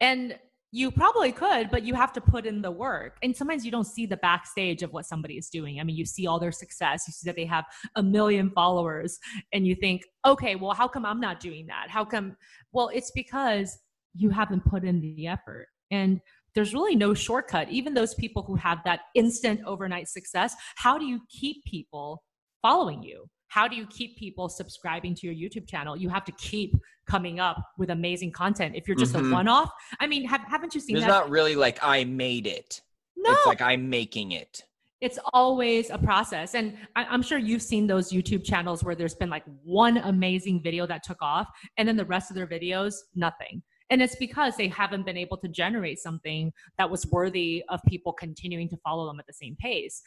And you probably could but you have to put in the work. And sometimes you don't see the backstage of what somebody is doing. I mean you see all their success. You see that they have a million followers and you think okay well how come i'm not doing that? How come? Well it's because you haven't put in the effort. And there's really no shortcut. Even those people who have that instant overnight success, how do you keep people following you? How do you keep people subscribing to your YouTube channel? You have to keep coming up with amazing content. If you're just mm-hmm. a one off, I mean, have, not you seen It's that? not really like I made it. No. It's like I'm making it it's always a process and I, am sure you've seen those youtube channels where there's been like one amazing video that took off and then the rest of their videos nothing and it's because they haven't been able to generate something that was worthy of people continuing to follow them at the same pace.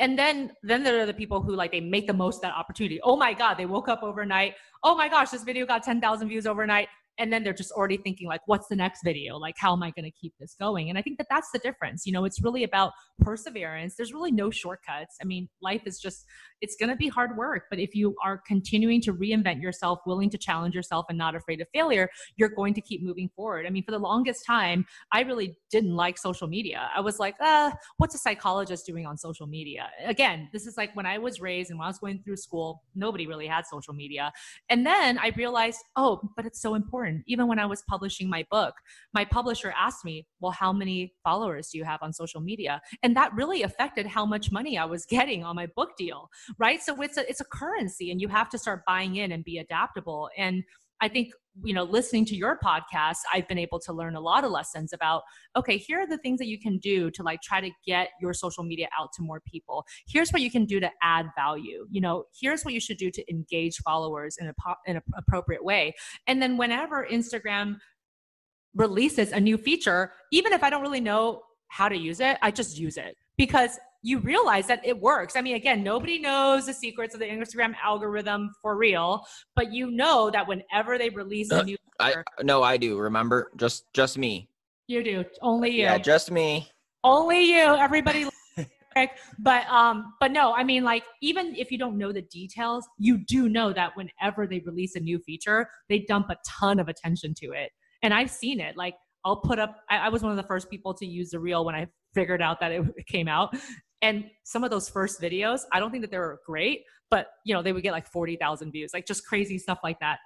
And then then there are the people who like they make the most of that opportunity. Oh my god they woke up overnight. Oh my gosh this video got 10,000 views overnight and then they're just already thinking like what's the next video? Like how am i going to keep this going? And i think that that's the difference you know it's really about perseverance. There's really no shortcuts. I mean life is just it's going to be hard work but if you are continuing to reinvent yourself willing to challenge yourself and not afraid of failure you're going to keep moving forward. I mean for the longest time i really didn't like social media. I was like uh what's a psychologist doing on social media? Again this is like when i was raised and when i was going through school nobody really had social media. And then i realized oh but it's so important even when i was publishing my book my publisher asked me well how many followers do you have on social media? And that really affected how much money i was [LAUGHS] getting on my book deal right? So it's a it's a currency and you have to start buying in and be adaptable. And i think you know listening to your podcast i've been able to learn a lot of lessons about okay here are the things that you can do to like try to get your social media out to more people. Here's what you can do to add value. You know here's what you should do to engage followers in a in an appropriate way. And then whenever instagram releases a new feature even if i don't really know how to use it i just use it. Because you realize that it works. I mean, again, nobody knows the secrets of the Instagram algorithm for real, but you know that whenever they release a new I no, I do. Remember, just just me. You do. Only you. Yeah, just me. Only you. Everybody [LAUGHS] but um but no i mean like even if you don't know the details you do know that whenever they release a new feature they dump a ton of attention to it and i've seen it like i'll put up i, I was one of the first people to use the reel when i figured out that it [LAUGHS] came out and some of those first videos, I don't think that they were great, but you know, they would get like 40,000 views, like just crazy stuff like that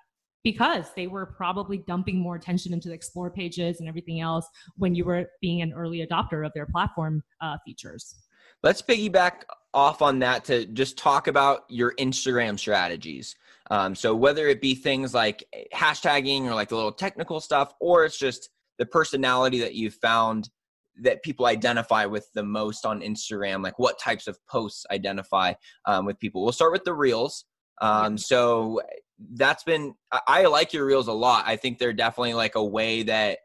because they were probably dumping more attention into the explore pages and everything else when you were being an early adopter of their platform uh, features. Let's piggyback off on that to just talk about your Instagram strategies. Um, so whether it be things like hashtagging or like the little technical stuff, or it's just the personality that you found that people identify with the most on Instagram? Like what types of posts identify um, with people? We'll start with the reels. Um, so that's been I like your reels a lot. I think they're definitely like a way that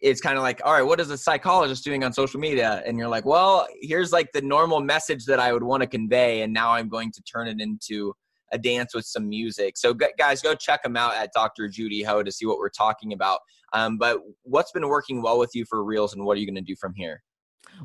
it's kind of like, all right, what is a psychologist doing on social media? And you're like, well, here's like the normal message that I would want to convey, and now I'm going to turn it into a dance with some music. So, guys, go check them out at Dr. Judy Ho to see what we're talking about. Um, but what's been working well with you for Reels, and what are you going to do from here?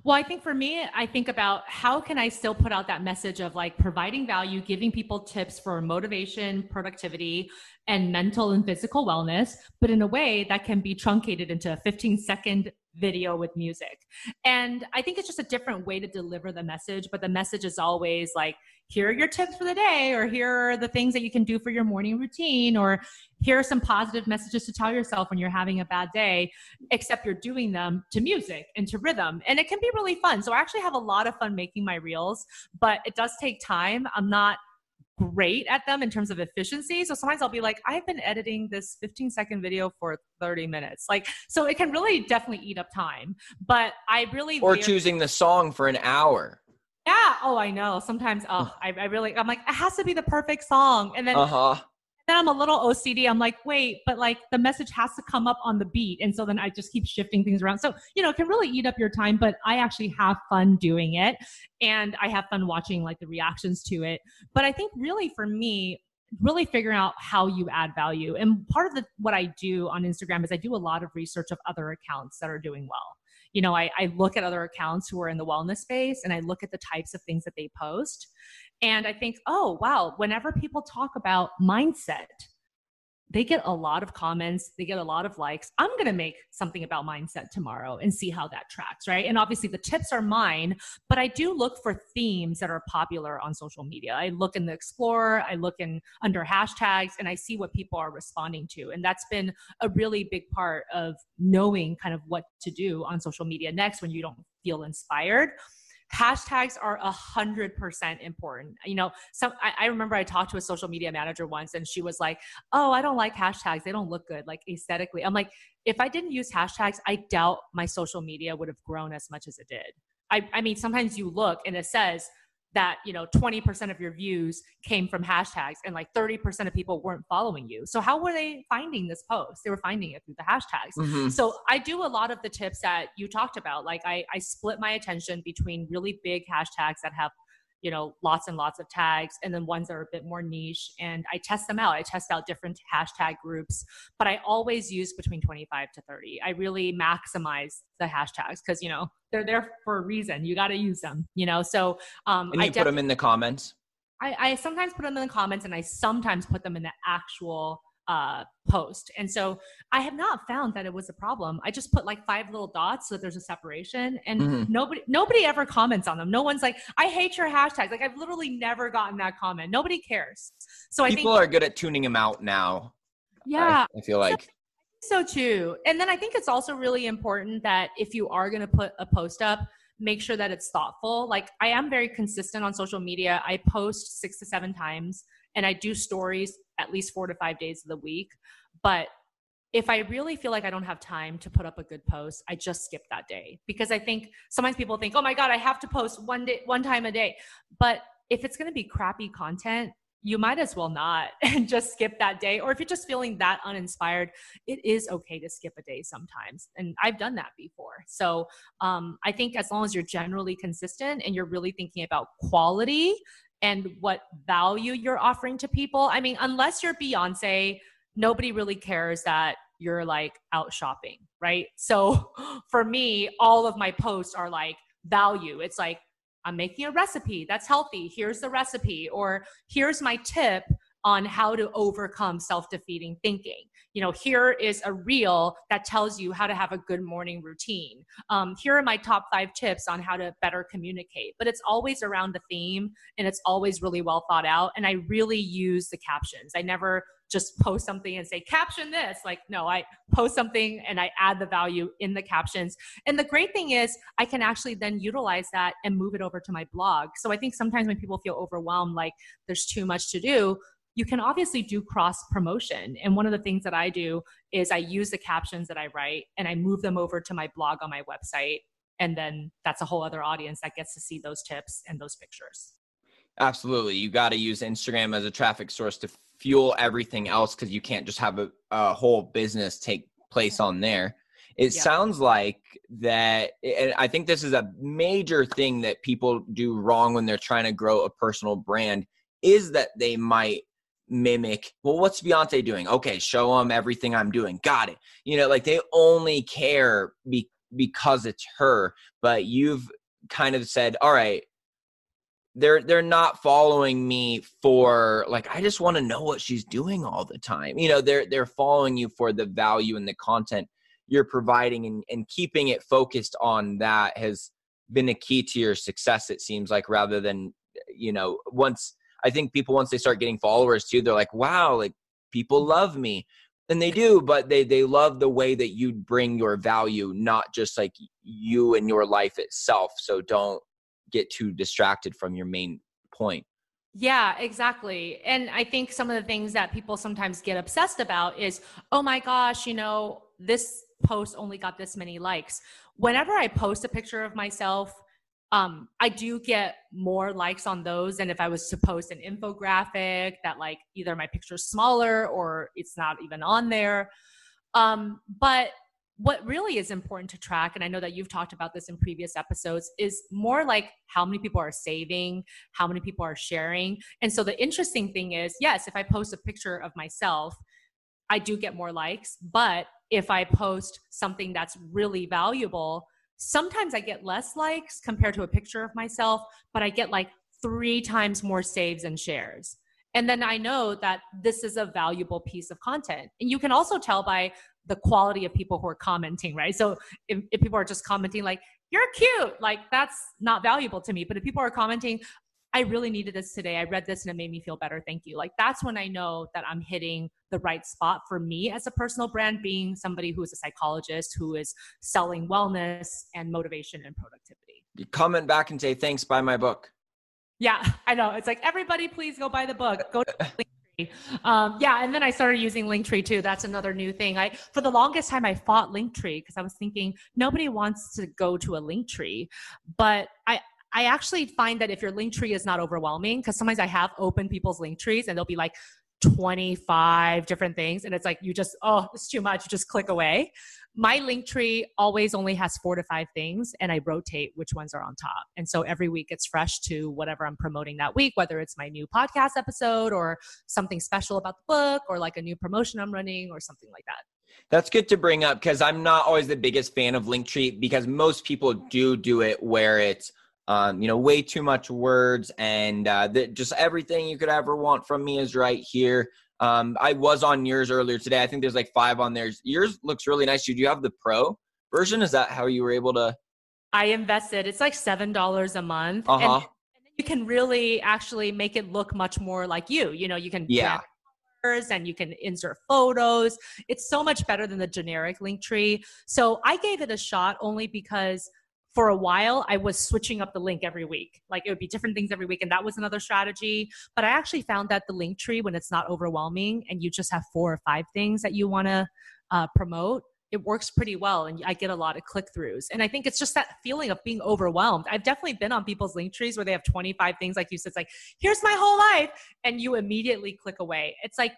Well, I think for me, I think about how can I still put out that message of like providing value, giving people tips for motivation, productivity, and mental and physical wellness, but in a way that can be truncated into a 15 second video with music. And I think it's just a different way to deliver the message, but the message is always like, here are your tips for the day, or here are the things that you can do for your morning routine, or here are some positive messages to tell yourself when you're having a bad day, except you're doing them to music and to rhythm. And it can be really fun. So I actually have a lot of fun making my reels, but it does take time. I'm not great at them in terms of efficiency. So sometimes I'll be like, I've been editing this 15 second video for 30 minutes. Like, so it can really definitely eat up time. But I really or choosing the song for an hour. Yeah. Oh, I know. Sometimes, oh, I, I really, I'm like, it has to be the perfect song. And then, uh-huh then I'm a little OCD. I'm like, wait, but like the message has to come up on the beat. And so then I just keep shifting things around. So, you know, it can really eat up your time, but I actually have fun doing it. And I have fun watching like the reactions to it. But I think really for me, really figuring out how you add value. And part of the, what I do on Instagram is I do a lot of research of other accounts that are doing well you know I, I, look at other accounts who are in the wellness space and i look at the types of things that they post. And I think, oh, wow, whenever people talk about mindset, they get a lot of comments, they get a lot of likes. I'm going to make something about mindset tomorrow and see how that tracks, right? And obviously the tips are mine, but I do look for themes that are popular on social media. I look in the Explorer, I look in under hashtags, and I see what people are responding to. And that's been a really big part of knowing kind of what to do on social media next when you don't feel inspired hashtags are a hundred percent important. You know, some I, I, remember I talked to a social media manager once and she was like, Oh, I don't like hashtags. They don't look good, like aesthetically. I'm like, if I didn't use hashtags, I doubt my social media would have grown as much as it did. I, I mean, sometimes you look and it says that you know 20% of your views came from hashtags and like 30% of people weren't following you so how were they finding this post they were finding it through the hashtags mm-hmm. so i do a lot of the tips that you talked about like I, I split my attention between really big hashtags that have you know, lots and lots of tags, and then ones that are a bit more niche. And I test them out. I test out different hashtag groups, but I always use between 25 to 30. I really maximize the hashtags because, you know, they're there for a reason. You got to use them, you know? So, um, and you I put them in the comments. I, I sometimes put them in the comments and I sometimes put them in the actual uh, post. And so I have not found that it was a problem. I just put like five little dots so that there's a separation and mm-hmm. nobody nobody ever comments on them. No one's like, I hate your hashtags. Like I've literally never gotten that comment. Nobody cares. So I think people are good at tuning them out now. Yeah. I, I feel like so too. And then I think it's also really important that if you are going to put a post up, make sure that it's thoughtful. Like I am very consistent on social media. I post six to seven times and I do stories at least four to five days of the week. But if I really feel like I don't have time to put up a good post, I just skip that day because I think sometimes people think, "Oh my god, I have to post one day one time a day." But if it's going to be crappy content, you might as well not [LAUGHS] and just skip that day. Or if you're just feeling that uninspired, it is okay to skip a day sometimes. And I've done that before. So um, I think as long as you're generally consistent and you're really thinking about quality and what value you're offering to people. I mean, unless you're Beyonce, nobody really cares that you're like out shopping, right? So [GASPS] for me, all of my posts are like value. It's like, I'm making a recipe that's healthy. Here's the recipe, or here's my tip on how to overcome self defeating thinking you know, here is a reel that tells you how to have a good morning routine. Um, here are my top five tips on how to better communicate. But it's always around the theme and it's always really well thought out. And I really use the captions. I never just post something and say caption this like no i post something and i add the value in the captions and the great thing is i can actually then utilize that and move it over to my blog so i think sometimes when people feel overwhelmed like there's too much to do you can obviously do cross promotion. And one of the things that I do is I use the captions that I write and I move them over to my blog on my website. And then that's a whole other audience that gets to see those tips and those pictures. Absolutely. You got to use Instagram as a traffic source to fuel everything else because you can't just have a, a, whole business take place on there. It yeah. sounds like that, and I think this is a major thing that people do wrong when they're trying to grow a personal brand is that they might mimic well what's beyonce doing okay show them everything i'm doing got it you know like they only care be, because it's her but you've kind of said all right they're they're not following me for like i just want to know what she's doing all the time you know they're they're following you for the value and the content you're providing and, and keeping it focused on that has been a key to your success it seems like rather than you know once I think people once they start getting followers too, they're like, wow, like people love me. And they do, but they they love the way that you bring your value, not just like you and your life itself. So don't get too distracted from your main point. Yeah, exactly. And I think some of the things that people sometimes get obsessed about is, oh my gosh, you know, this post only got this many likes. Whenever I post a picture of myself, um, I do get more likes on those than if I was to post an infographic that like either my picture's smaller or it's not even on there. Um, but what really is important to track, and I know that you've talked about this in previous episodes, is more like how many people are saving, how many people are sharing. And so the interesting thing is, yes, if I post a picture of myself, I do get more likes. But if I post something that's really valuable, sometimes I get less likes compared to a picture of myself, but I get like three times more saves and shares. And then I know that this is a valuable piece of content. And you can also tell by the quality of people who are commenting, right? So if, if people are just commenting like, you're cute, like that's not valuable to me. But if people are commenting, I really needed this today. I read this and it made me feel better. Thank you. Like that's when I know that I'm hitting the right spot for me as a personal brand, being somebody who is a psychologist who is selling wellness and motivation and productivity. You comment back and say, thanks, buy my book. Yeah, I know. It's like, everybody, please go buy the book. Go to. [LAUGHS] Um, yeah, and then I started using Linktree too. That's another new thing. I for the longest time I fought Linktree because I was thinking nobody wants to go to a Linktree, but I I actually find that if your link tree is not overwhelming, because sometimes I have open people's link trees and they'll be like 25 different things. And it's like, you just, oh, it's too much. You just click away. my link tree always only has four to five things and i rotate which ones are on top and so every week it's fresh to whatever i'm promoting that week whether it's my new podcast episode or something special about the book or like a new promotion i'm running or something like that that's good to bring up because i'm not always the biggest fan of link tree because most people do do it where it's um, you know way too much words and uh, the, just everything you could ever want from me is right here um, I was on yours earlier today. I think there's like five on there. Yours looks really nice. Do you have the pro version? Is that how you were able to? I invested. It's like seven dollars a month, uh-huh. and, and, you can really actually make it look much more like you. You know, you can yeah. And you can insert photos. It's so much better than the generic link tree. So I gave it a shot only because for a while I was switching up the link every week. Like it would be different things every week. And that was another strategy. But I actually found that the link tree, when it's not overwhelming and you just have four or five things that you want to uh, promote, it works pretty well and I get a lot of click throughs. And I think it's just that feeling of being overwhelmed. I've definitely been on people's link trees where they have 25 things, like you said, it's like, here's my whole life. And you immediately click away. It's like,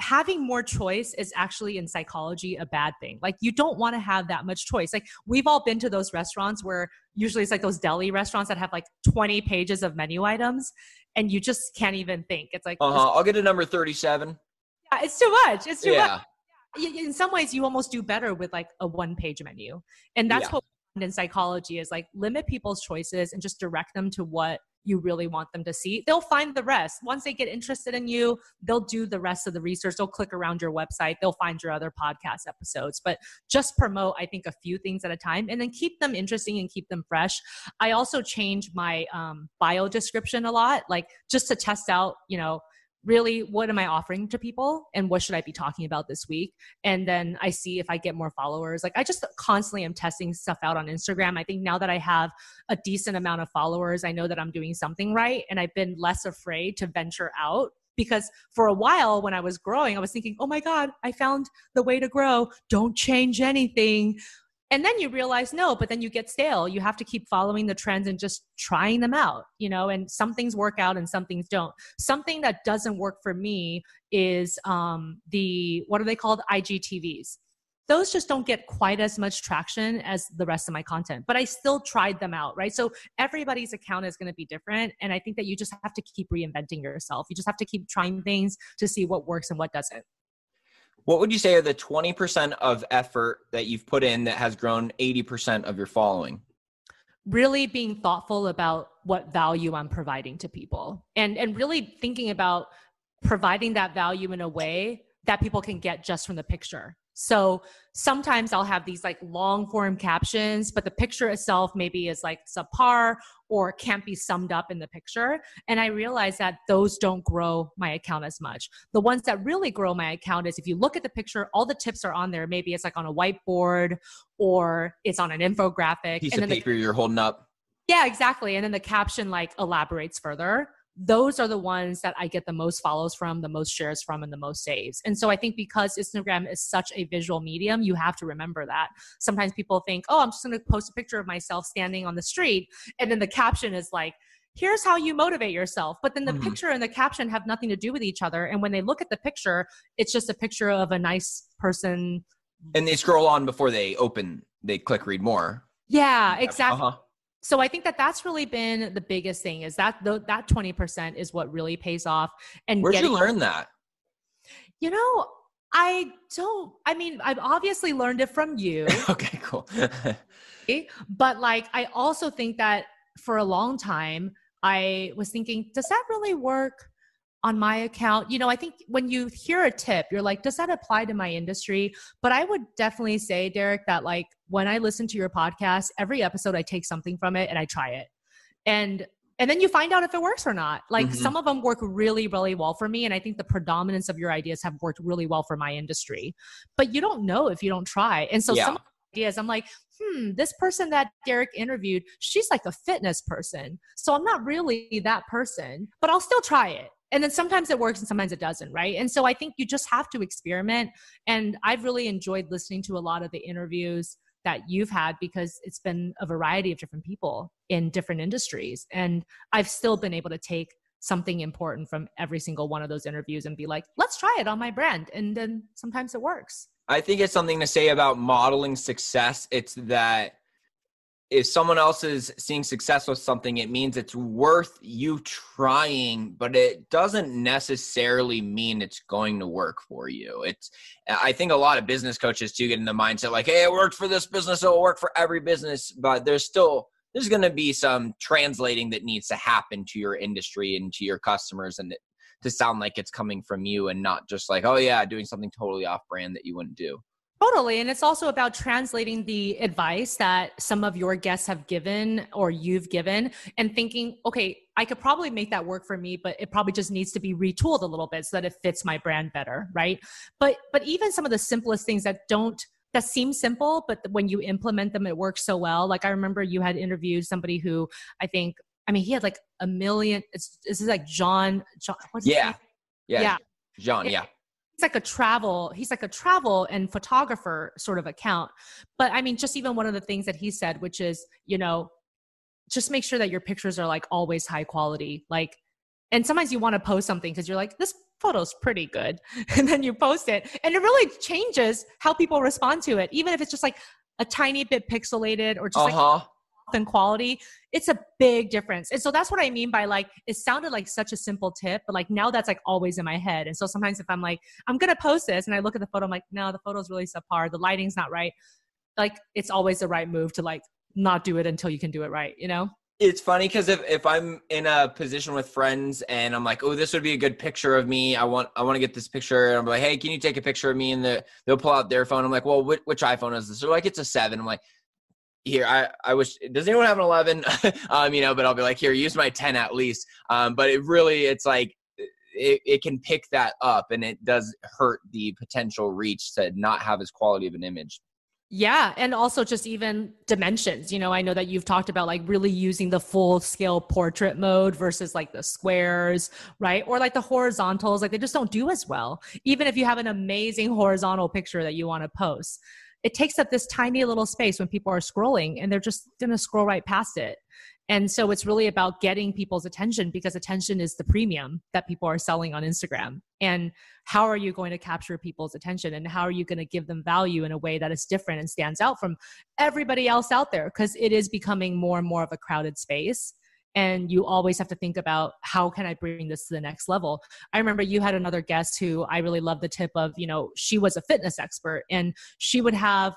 having more choice is actually in psychology a bad thing. Like you don't want to have that much choice. Like we've all been to those restaurants where usually it's like those deli restaurants that have like 20 pages of menu items and you just can't even think. It's like Uh-huh. I'll get a number 37. Yeah, it's too much. It's too yeah. much. In some ways you almost do better with like a one page menu. And that's yeah. what in psychology is like limit people's choices and just direct them to what you really want them to see. They'll find the rest. Once they get interested in you, they'll do the rest of the research. They'll click around your website. They'll find your other podcast episodes. But just promote, I think, a few things at a time and then keep them interesting and keep them fresh. I also change my um, bio description a lot, like just to test out, you know, really what am i offering to people and what should i be talking about this week? And then i see if i get more followers. Like i just constantly am testing stuff out on instagram. I think now that i have a decent amount of followers i know that i'm doing something right and i've been less afraid to venture out because for a while when i was growing i was thinking oh my god i found the way to grow. Don't change anything and then you realize no but then you get stale. You have to keep following the trends and just trying them out you know and some things work out and some things don't. Something that doesn't work for me is um the what are they called? Igtvs those just don't get quite as much traction as the rest of my content but i still tried them out right? So everybody's account is going to be different and i think that you just have to keep reinventing yourself. You just have to keep trying things to see what works and what doesn't what would you say are the 20% of effort that you've put in that has grown 80% of your following? Really being thoughtful about what value I'm providing to people and and really thinking about providing that value in a way that people can get just from the picture. So sometimes I'll have these like long form captions, but the picture itself maybe is like subpar or can't be summed up in the picture. And I realize that those don't grow my account as much. The ones that really grow my account is if you look at the picture, all the tips are on there. Maybe it's like on a whiteboard or it's on an infographic. Piece and of paper the, you're holding up. Yeah, exactly. And then the caption like elaborates further those are the ones that I get the most follows from, the most shares from, and the most saves. And so I think because Instagram is such a visual medium, you have to remember that. Sometimes people think, oh, I'm just going to post a picture of myself standing on the street. And then the caption is like, here's how you motivate yourself. But then the mm-hmm. picture and the caption have nothing to do with each other. And when they look at the picture, it's just a picture of a nice person. And they scroll on before they open, they click read more. Yeah, exactly. Uh-huh so i think that that's really been the biggest thing is that the, that 20% is what really pays off and where'd getting, you learn that? You know i don't i mean i've obviously learned it from you. [LAUGHS] Okay cool. [LAUGHS] But like i also think that for a long time i was thinking does that really work on my account. You know, I think when you hear a tip, you're like, does that apply to my industry? But I would definitely say, Derek, that like when I listen to your podcast, every episode I take something from it and I try it. And and then you find out if it works or not. Like mm-hmm. some of them work really, really well for me. And I think the predominance of your ideas have worked really well for my industry. But you don't know if you don't try. And so yeah. some ideas, I'm like, hmm, this person that Derek interviewed, she's like a fitness person. So I'm not really that person, but I'll still try it and then sometimes it works and sometimes it doesn't right? And so i think you just have to experiment. And i've really enjoyed listening to a lot of the interviews that you've had because it's been a variety of different people in different industries. And i've still been able to take something important from every single one of those interviews and be like let's try it on my brand. And then sometimes it works. I think it's something to say about modeling success. It's that if someone else is seeing success with something, it means it's worth you trying, but it doesn't necessarily mean it's going to work for you. It's, I think a lot of business coaches too get in the mindset like, hey, it worked for this business, it'll work for every business, but there's still, there's going to be some translating that needs to happen to your industry and to your customers and to sound like it's coming from you and not just like, oh yeah, doing something totally off brand that you wouldn't do. Totally. And it's also about translating the advice that some of your guests have given or you've given and thinking, okay, I could probably make that work for me, but it probably just needs to be retooled a little bit so that it fits my brand better. Right. But but even some of the simplest things that don't that seem simple, but when you implement them, it works so well. Like I remember you had interviewed somebody who I think, I mean, he had like a million. It's this is like John. John. yeah. yeah. Yeah. John. Yeah he's like a travel he's like a travel and photographer sort of account. But i mean just even one of the things that he said which is you know just make sure that your pictures are like always high quality. Like and sometimes you want to post something because you're like this photo's pretty good. [LAUGHS] And then you post it and it really changes how people respond to it even if it's just like a tiny bit pixelated or just uh-huh. like and quality, it's a big difference. And so that's what I mean by like, it sounded like such a simple tip, but like now that's like always in my head. And so sometimes if I'm like, I'm going to post this and I look at the photo, I'm like, no, the photo's really subpar. The lighting's not right. Like it's always the right move to like not do it until you can do it right, you know? It's funny because if, if I'm in a position with friends and I'm like, oh, this would be a good picture of me. I want I want to get this picture. And I'm like, hey, can you take a picture of me? And the, they'll pull out their phone. I'm like, well, which, which iPhone is this? They're like, it's a seven. I'm like, here i i wish does anyone have an 11 [LAUGHS] um you know but i'll be like here use my 10 at least um but it really it's like it, it can pick that up and it does hurt the potential reach to not have as quality of an image yeah. And also just even dimensions. You know, I know that you've talked about like really using the full scale portrait mode versus like the squares, right? Or like the horizontals, like they just don't do as well. Even if you have an amazing horizontal picture that you want to post it takes up this tiny little space when people are scrolling and they're just going to scroll right past it. And so it's really about getting people's attention because attention is the premium that people are selling on Instagram. And how are you going to capture people's attention and how are you going to give them value in a way that is different and stands out from everybody else out there? Because it is becoming more and more of a crowded space and you always have to think about how can i bring this to the next level. I remember you had another guest who i really love the tip of you know she was a fitness expert and she would have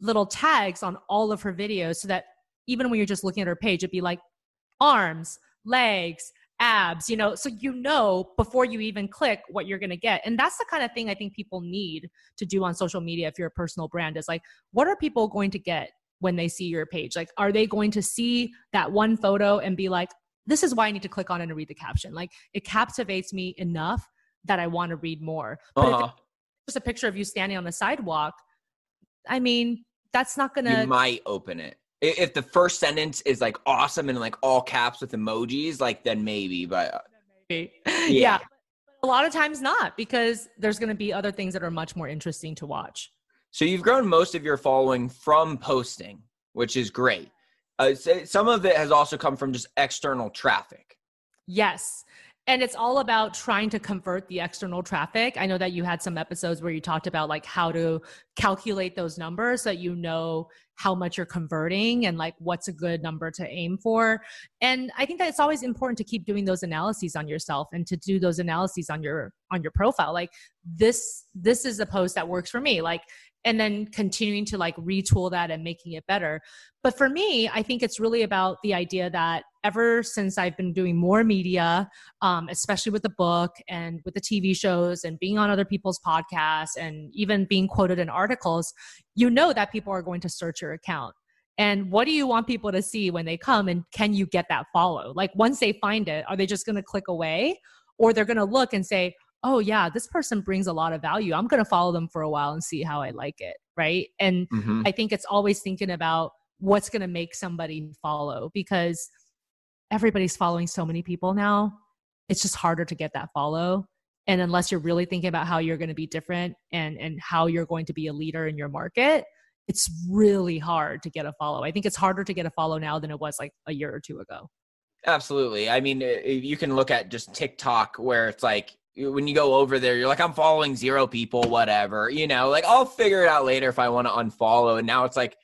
little tags on all of her videos so that even when you're just looking at her page it'd be like arms legs abs you know so you know before you even click what you're going to get. And that's the kind of thing i think people need to do on social media if you're a personal brand is like what are people going to get when they see your page? Like, are they going to see that one photo and be like, this is why I need to click on it and read the caption? Like, it captivates me enough that I want to read more. But uh-huh. if it's just a picture of you standing on the sidewalk, I mean, that's not gonna. You might open it if the first sentence is like awesome and like all caps with emojis, like then maybe. But uh, maybe, yeah. yeah. a lot of times not because there's going to be other things that are much more interesting to watch. So you've grown most of your following from posting, which is great. Uh, some of it has also come from just external traffic. Yes. And it's all about trying to convert the external traffic. I know that you had some episodes where you talked about like how to calculate those numbers so that you know how much you're converting and like what's a good number to aim for. And I think that it's always important to keep doing those analyses on yourself and to do those analyses on your on your profile. Like this this is a post that works for me. Like and then continuing to like retool that and making it better. But for me, I think it's really about the idea that ever since I've been doing more media, um, especially with the book and with the TV shows and being on other people's podcasts and even being quoted in articles, you know that people are going to search your account. And what do you want people to see when they come? And can you get that follow? Like once they find it, are they just going to click away? Or they're going to look and say, oh yeah this person brings a lot of value i'm going to follow them for a while and see how i like it right and mm-hmm. i think it's always thinking about what's going to make somebody follow because everybody's following so many people now it's just harder to get that follow and unless you're really thinking about how you're going to be different and and how you're going to be a leader in your market it's really hard to get a follow i think it's harder to get a follow now than it was like a year or two ago Absolutely. I mean, you can look at just TikTok where it's like when you go over there, you're like, I'm following zero people, whatever, you know, like I'll figure it out later if I want to unfollow. And now it's like,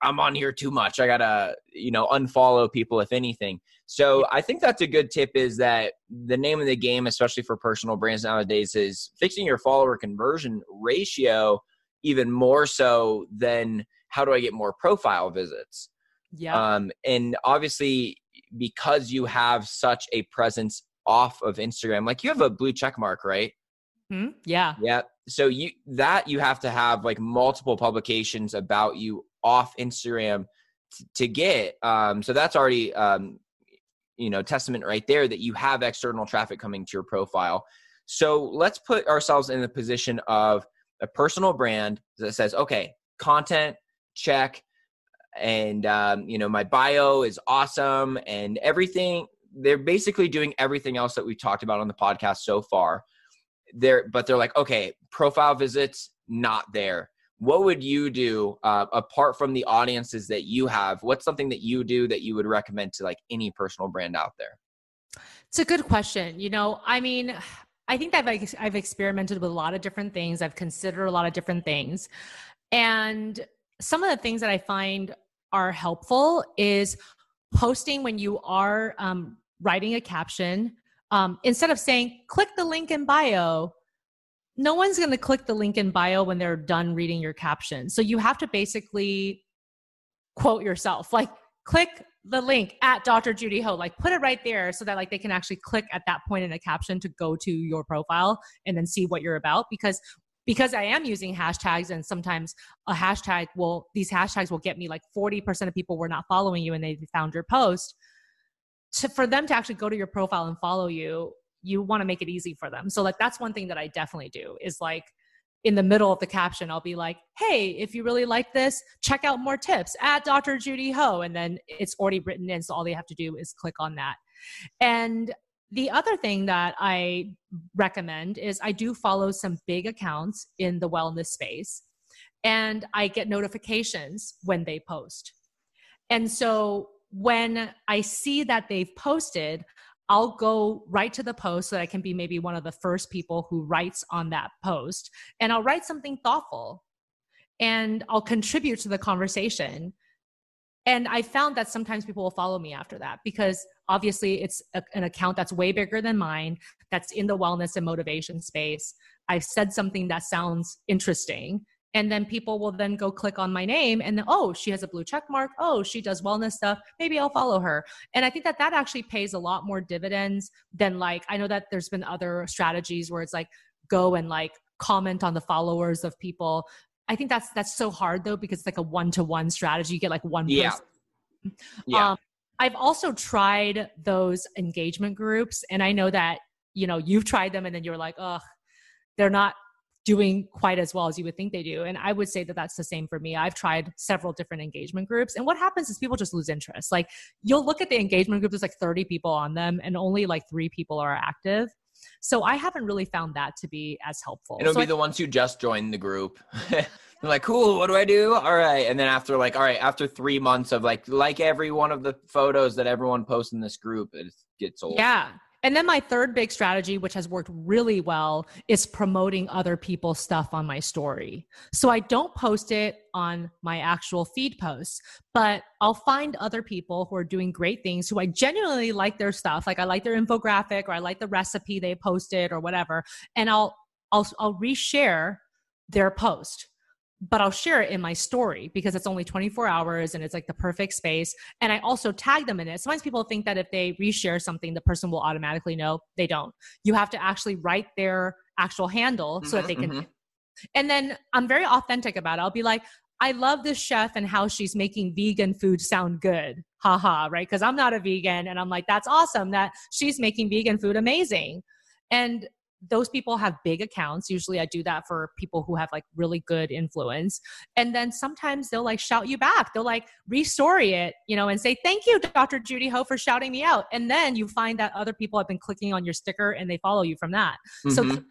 I'm on here too much. I gotta, you know, unfollow people if anything. So I think that's a good tip is that the name of the game, especially for personal brands nowadays, is fixing your follower conversion ratio even more so than how do I get more profile visits. Yeah. Um, and obviously, because you have such a presence off of Instagram, like you have a blue check mark, right? Hmm? Yeah. Yeah. So you that you have to have like multiple publications about you off Instagram t- to get. Um, so that's already um, you know testament right there that you have external traffic coming to your profile. So let's put ourselves in the position of a personal brand that says, okay, content check, and um, you know my bio is awesome, and everything. They're basically doing everything else that we've talked about on the podcast so far. They're but they're like, okay, profile visits not there. What would you do uh, apart from the audiences that you have what's something that you do that you would recommend to like any personal brand out there? It's a good question. You know i mean i think that I've, I've experimented with a lot of different things. I've considered a lot of different things. And some of the things that i find are helpful is posting when you are um, writing a caption um, instead of saying click the link in bio no one's going to click the link in bio when they're done reading your caption. So you have to basically quote yourself, like click the link at Dr. Judy Ho, like put it right there so that like they can actually click at that point in a caption to go to your profile and then see what you're about because because I am using hashtags and sometimes a hashtag will these hashtags will get me like 40% of people were not following you and they found your post. To, for them to actually go to your profile and follow you, you want to make it easy for them. So like that's one thing that I definitely do is like in the middle of the caption, I'll be like, hey, if you really like this, check out more tips at Dr. Judy Ho. And then it's already written in. So all they have to do is click on that. And the other thing that I recommend is I do follow some big accounts in the wellness space and I get notifications when they post. And so when I see that they've posted, I'll go right to the post so that I can be maybe one of the first people who writes on that post. And I'll write something thoughtful and I'll contribute to the conversation. And I found that sometimes people will follow me after that because obviously it's a, an account that's way bigger than mine, that's in the wellness and motivation space. I've said something that sounds interesting and then people will then go click on my name and then, oh she has a blue check mark oh she does wellness stuff maybe i'll follow her and i think that that actually pays a lot more dividends than like i know that there's been other strategies where it's like go and like comment on the followers of people i think that's that's so hard though because it's like a one-to-one strategy you get like one yeah. person yeah. Um, i've also tried those engagement groups and i know that you know you've tried them and then you're like ugh they're not doing quite as well as you would think they do. And I would say that that's the same for me. I've tried several different engagement groups. And what happens is people just lose interest. Like you'll look at the engagement group, there's like 30 people on them, and only like three people are active. So I haven't really found that to be as helpful. It'll so be I- the ones who just joined the group. [LAUGHS] They're like, cool, what do I do? All right. And then after like, all right, after three months of like like every one of the photos that everyone posts in this group, it gets old. Yeah. And then my third big strategy, which has worked really well, is promoting other people's stuff on my story. So I don't post it on my actual feed posts, but I'll find other people who are doing great things who I genuinely like their stuff. Like I like their infographic or I like the recipe they posted or whatever. And I'll I'll I'll reshare their post but I'll share it in my story because it's only 24 hours and it's like the perfect space. And I also tag them in it. Sometimes people think that if they reshare something, the person will automatically know. They don't. You have to actually write their actual handle so that they can. mhm. And then I'm very authentic about it. I'll be like, I love this chef and how she's making vegan food sound good. Haha, right? Because I'm not a vegan. And I'm like, that's awesome that she's making vegan food amazing. And those people have big accounts. Usually I do that for people who have like really good influence. And then sometimes they'll like shout you back. They'll like restory it, you know, and say, thank you, Dr. Judy Ho, for shouting me out. And then you find that other people have been clicking on your sticker and they follow you from that. So Mhm.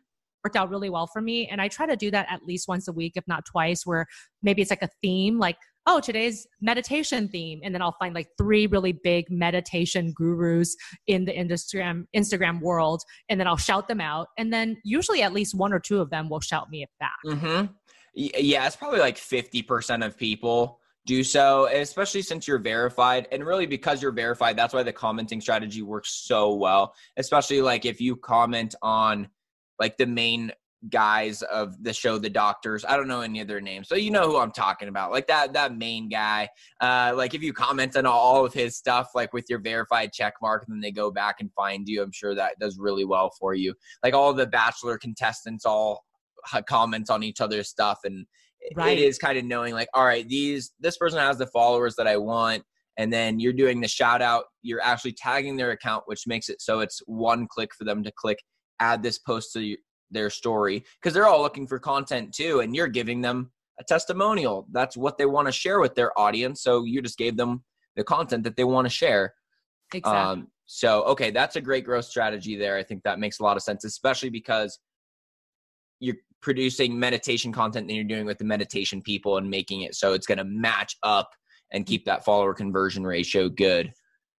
worked out really well for me. And I try to do that at least once a week, if not twice, where maybe it's like a theme, like, oh, today's meditation theme. And then I'll find like three really big meditation gurus in the Instagram, Instagram world. And then I'll shout them out. And then usually at least one or two of them will shout me back. Mm-hmm. Yeah, it's probably like 50% of people do so, especially since you're verified. And really, because you're verified, that's why the commenting strategy works so well. Especially like if you comment on like the main guys of the show the doctors. I don't know any of their names so you know who i'm talking about. Like that that main guy uh like if you comment on all of his stuff like with your verified check mark and then they go back and find you. I'm sure that does really well for you. Like all the bachelor contestants all comment on each other's stuff and right. it is kind of knowing like all right these this person has the followers that i want and then you're doing the shout out. You're actually tagging their account which makes it so it's one click for them to click add this post to their story because they're all looking for content too and you're giving them a testimonial. That's what they want to share with their audience so you just gave them the content that they want to share. Exactly. Um, so okay that's a great growth strategy there. I think that makes a lot of sense especially because you're producing meditation content that you're doing with the meditation people and making it so it's going to match up and keep that follower conversion ratio good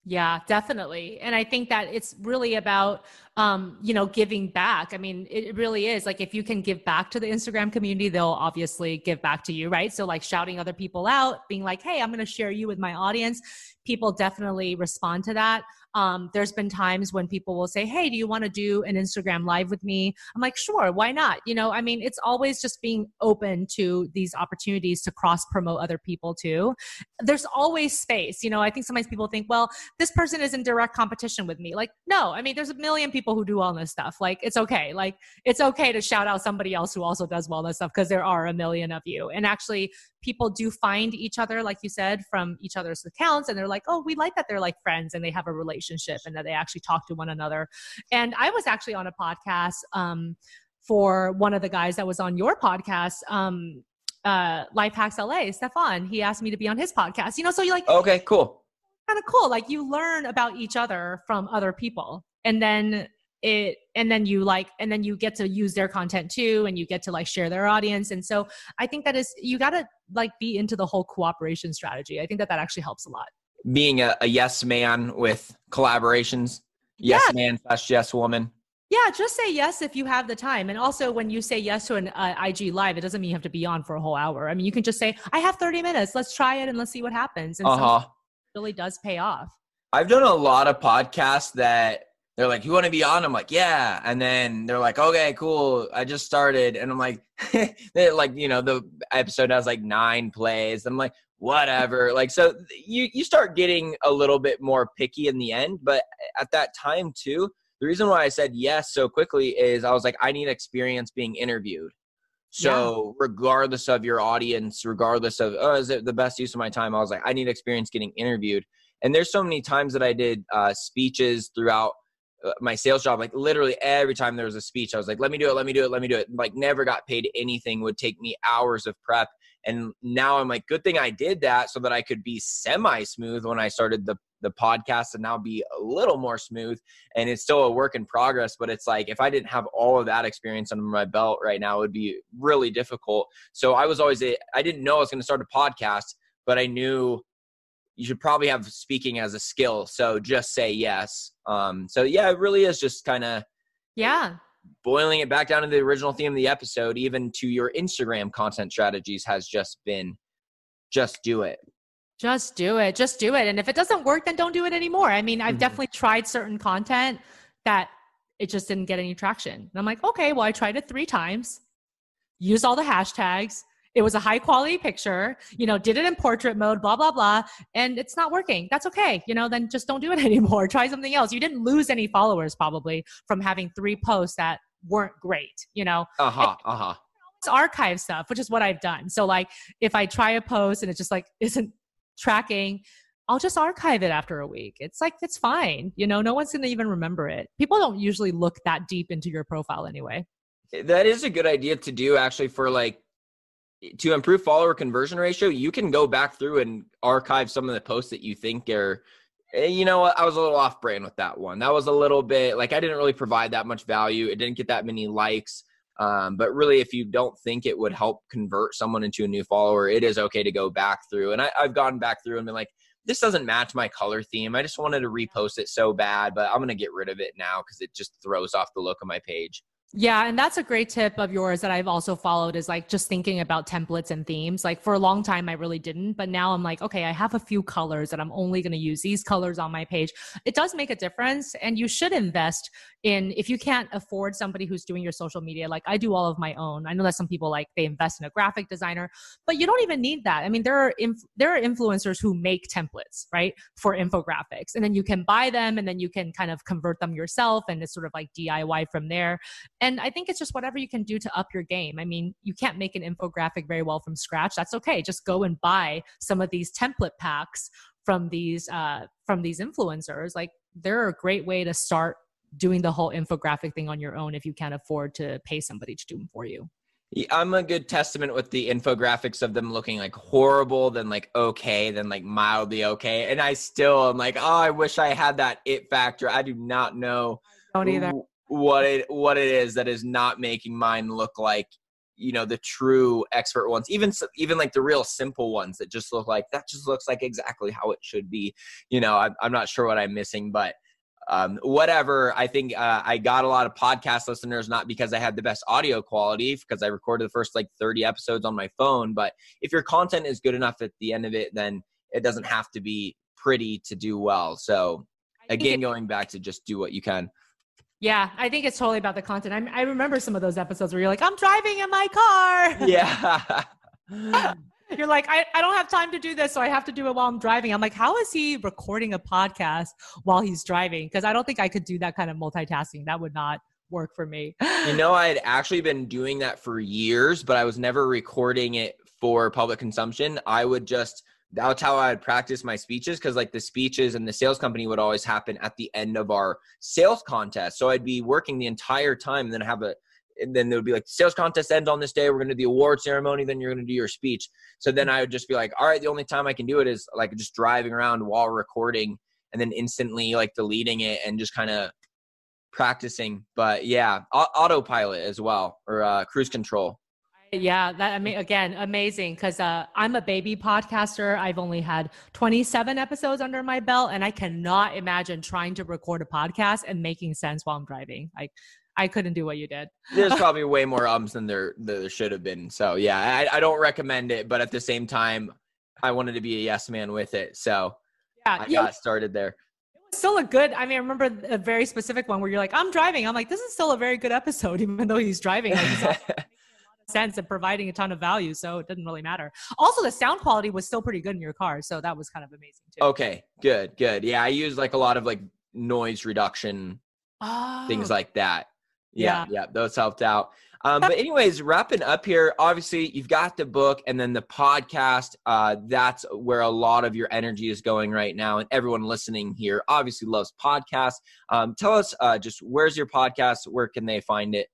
yeah, definitely. And I think that it's really about um, you know, giving back. I mean, it really is like if you can give back to the Instagram community, they'll obviously give back to you, right? So like shouting other people out, being like, "Hey, I'm going to share you with my audience." People definitely respond to that. Um, there's been times when people will say, Hey, do you want to do an Instagram live with me? I'm like, Sure, why not? You know, I mean, it's always just being open to these opportunities to cross promote other people too. There's always space. You know, I think sometimes people think, Well, this person is in direct competition with me. Like, no, I mean, there's a million people who do wellness stuff. Like, it's okay. Like, it's okay to shout out somebody else who also does wellness stuff because there are a million of you. And actually, people do find each other, like you said, from each other's accounts. And they're like, oh, we like that they're like friends and they have a relationship and that they actually talk to one another. And I was actually on a podcast um, for one of the guys that was on your podcast. Um, uh, Life Hacks LA, Stefan, he asked me to be on his podcast. You know, so you're like, okay, cool. Kind of cool. Like you learn about each other from other people. And then it and then you like and then you get to use their content too and you get to like share their audience and so i think that is you got to like be into the whole cooperation strategy i think that that actually helps a lot being a, a yes man with collaborations yes yeah. man slash yes woman yeah, just say yes if you have the time. And also, when you say yes to an uh, IG live, it doesn't mean you have to be on for a whole hour. I mean, you can just say, "I have 30 minutes. Let's try it and let's see what happens." And uh-huh. really does pay off. I've done a lot of podcasts that they're like, "You want to be on?" I'm like, "Yeah." And then they're like, "Okay, cool. I just started." And I'm like, [LAUGHS] like you know, the episode has like nine plays. I'm like, whatever. Like, so you you start getting a little bit more picky in the end. But at that time too, the reason why I said yes so quickly is I was like, I need experience being interviewed. So yeah. regardless of your audience, regardless of oh, is it the best use of my time? I was like, I need experience getting interviewed. And there's so many times that I did uh, speeches throughout my sales job like literally every time there was a speech i was like let me do it let me do it let me do it. Like never got paid anything would take me hours of prep. And now i'm like good thing i did that so that i could be semi smooth when i started the the podcast and now be a little more smooth. And it's still a work in progress but it's like if i didn't have all of that experience under my belt right now it would be really difficult. So i was always i didn't know i was going to start a podcast but i knew you should probably have speaking as a skill. So just say yes. Um, so yeah, it really is just kind of yeah boiling it back down to the original theme of the episode, even to your Instagram content strategies has just been just do it. Just do it. Just do it. And if it doesn't work, then don't do it anymore. I mean, I've mm-hmm. definitely tried certain content that it just didn't get any traction. And I'm like, okay, well, I tried it three times, used all the hashtags, it was a high quality picture, you know, did it in portrait mode, blah, blah, blah, and it's not working. That's okay. You know, then just don't do it [LAUGHS] anymore. Try something else. You didn't lose any followers probably from having three posts that weren't great, you know? Uh huh. Uh huh. Archive stuff, which is what I've done. So, like, if I try a post and it just like [LAUGHS] isn't tracking, I'll just archive it after a week. It's like, it's fine. You know, no one's going to even remember it. People don't usually look that deep into your profile anyway. That is a good idea to do actually for like to improve follower conversion ratio, you can go back through and archive some of the posts that you think are eh, you know what? I was a little off brand with that one. That was a little bit like I didn't really provide that much value. It didn't get that many likes. Um, but really, if you don't think it would help convert someone into a new follower, it is okay to go back through. And I, I've gone back through and been like, this doesn't match my color theme. I just wanted to repost it so bad, but I'm going to get rid of it now because it just throws off the look of my page. Yeah, and that's a great tip of yours that I've also followed is like just thinking about templates and themes. Like for a long time I really didn't, but now I'm like, okay, I have a few colors that I'm only going to use these colors on my page. It does make a difference and you should invest in if you can't afford somebody who's doing your social media like I do all of my own. I know that some people like they invest in a graphic designer, but you don't even need that. I mean, there are inf- there are influencers who make templates, right? For infographics. And then you can buy them and then you can kind of convert them yourself and it's sort of like DIY from there and I think it's just whatever you can do to up your game. I mean, you can't make an infographic very well from scratch. That's okay. Just go and buy some of these template packs from these uh, from these influencers. Like they're a great way to start doing the whole infographic thing on your own if you can't afford to pay somebody to do them for you. I'm a good testament with the infographics of them looking like horrible, then like okay, then like mildly okay. And I still am like, oh, I wish I had that it factor. I do not know. I don't either what it what it is that is not making mine look like you know the true expert ones even even like the real simple ones that just look like that just looks like exactly how it should be. You know i'm, I'm not sure what i'm missing but um, whatever. I think uh, i got a lot of podcast listeners not because i had the best audio quality because i recorded the first like 30 episodes on my phone but if your content is good enough at the end of it then it doesn't have to be pretty to do well. So again going back to just do what you can yeah, I think it's totally about the content. I, I remember some of those episodes where you're like, I'm driving in my car. [LAUGHS] Yeah. [LAUGHS] you're like, I, I don't have time to do this, so I have to do it while I'm driving. I'm like, how is he recording a podcast while he's driving? Because I don't think I could do that kind of multitasking. That would not work for me. you know, I had actually been doing that for years, but I was never recording it for public consumption. I would just – that's how I would practice my speeches because like the speeches and the sales company would always happen at the end of our sales contest. So I'd be working the entire time and then have a and then there would be like sales contest ends on this day. We're gonna do the award ceremony, then you're gonna do your speech. So then I would just be like, all right, the only time I can do it is like just driving around while recording and then instantly like deleting it and just kind of practicing. But yeah, autopilot as well or uh, cruise control. Yeah, that I mean, again, amazing because uh, I'm a baby podcaster. I've only had 27 episodes under my belt, and I cannot imagine trying to record a podcast and making sense while I'm driving. Like, I couldn't do what you did. There's [LAUGHS] probably way more ums than there there should have been. So yeah, I, I don't recommend it, but at the same time, I wanted to be a yes man with it. So yeah, I got started there It was still a good i mean i remember a very specific one where you're like i'm driving i'm like this is still a very good episode [LAUGHS] even though he's driving like, [LAUGHS] sense and providing a ton of value. So it didn't really matter. Also, the sound quality was still pretty good in your car. So that was kind of amazing too. Okay, good, good. Yeah, I use like a lot of like noise reduction, oh. things like that. Yeah, yeah, yeah, those helped out. Um, but anyways, wrapping up here, obviously you've got the book and then the podcast. Uh, that's where a lot of your energy is going right now. And everyone listening here obviously loves podcasts. Um, tell us uh, just where's your podcast? Where can they find it?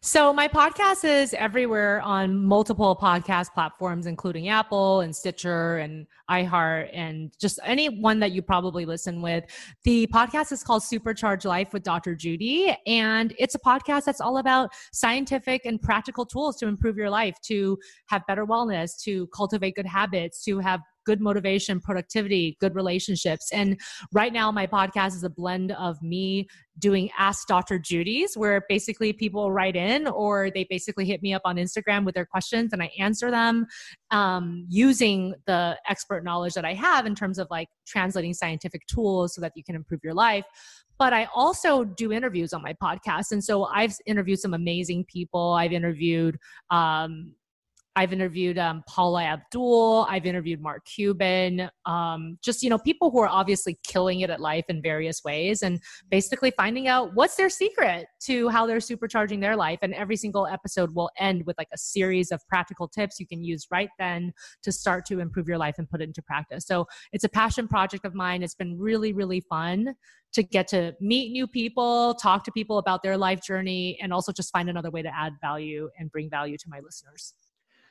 So my podcast is everywhere on multiple podcast platforms, including Apple and Stitcher and iHeart and just any one that you probably listen with. The podcast is called Supercharge Life with Dr. Judy. And it's a podcast that's all about scientific and practical tools to improve your life, to have better wellness, to cultivate good habits, to have good motivation, productivity, good relationships. And right now, my podcast is a blend of me doing Ask Dr. Judy's, where basically people write in or they basically hit me up on Instagram with their questions and I answer them um, using the expert knowledge that I have in terms of like translating scientific tools so that you can improve your life but I also do interviews on my podcast. And so I've interviewed some amazing people. I've interviewed um, I've interviewed um, Paula Abdul. I've interviewed Mark Cuban. Um, just you know, people who are obviously killing it at life in various ways, and basically finding out what's their secret to how they're supercharging their life. And every single episode will end with like a series of practical tips you can use right then to start to improve your life and put it into practice. So it's a passion project of mine. It's been really, really fun to get to meet new people, talk to people about their life journey, and also just find another way to add value and bring value to my listeners.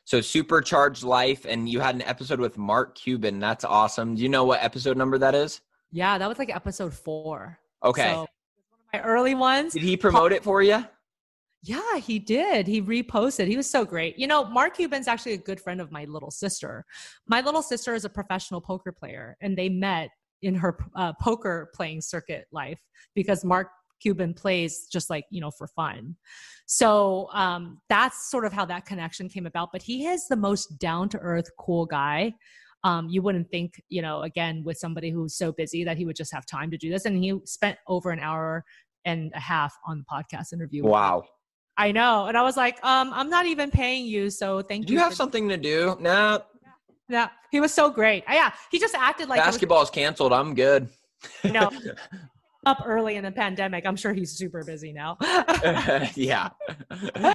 So supercharged life, and you had an episode with Mark Cuban. That's awesome. Do you know what episode number that is? Yeah, that was like episode four. Okay. So, one of my early ones. Did he promote it for you? Yeah, he did. He reposted. He was so great. You know, Mark Cuban's actually a good friend of my little sister. My little sister is a professional poker player, and they met in her uh, poker playing circuit life because Mark Cuban plays just like, you know, for fun. So um, that's sort of how that connection came about. But he is the most down to earth, cool guy. Um, you wouldn't think, you know, again, with somebody who's so busy that he would just have time to do this. And he spent over an hour and a half on the podcast interview. Wow. I know. And I was like, um, I'm not even paying you. So thank Do you. you have something to do? Nah. Yeah. He was so great. Yeah. He just acted like basketball's canceled. I'm good. No. [LAUGHS] up early in the pandemic. I'm sure he's super busy now. [LAUGHS] [LAUGHS] yeah.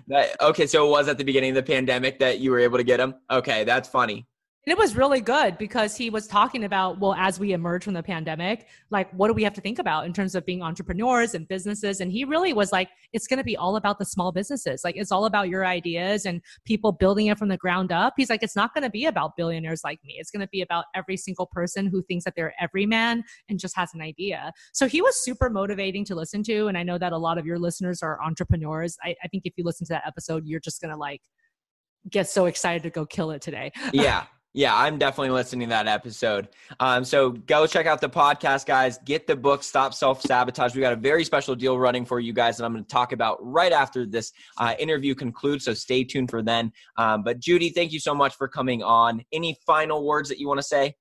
That, okay, so it was at the beginning of the pandemic that you were able to get him. Okay, that's funny. And it was really good because he was talking about, well, as we emerge from the pandemic, like what do we have to think about in terms of being entrepreneurs and businesses? And he really was like, it's going to be all about the small businesses. Like it's all about your ideas and people building it from the ground up. He's like, it's not going to be about billionaires like me. It's going to be about every single person who thinks that they're every man and just has an idea. So he was super motivating to listen to. And I know that a lot of your listeners are entrepreneurs. I, I think if you listen to that episode, you're just going to like, get so excited to go kill it today. yeah. [LAUGHS] Yeah, I'm definitely listening to that episode. Um, so go check out the podcast, guys. Get the book, Stop Self Sabotage. We got a very special deal running for you guys that I'm going to talk about right after this uh, interview concludes. So stay tuned for then. Um, but Judy, thank you so much for coming on. Any final words that you want to say?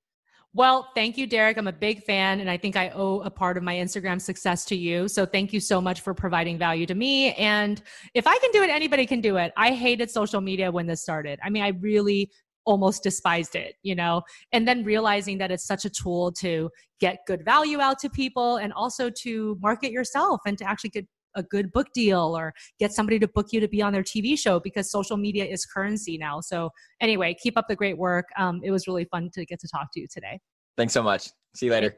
Well, thank you, Derek. I'm a big fan, and I think I owe a part of my Instagram success to you. So thank you so much for providing value to me. And if I can do it, anybody can do it. I hated social media when this started. I mean, I really almost despised it, you know, and then realizing that it's such a tool to get good value out to people and also to market yourself and to actually get a good book deal or get somebody to book you to be on their TV show because social media is currency now. So, anyway, keep up the great work. Um, it was really fun to get to talk to you today. Thanks so much. See you later.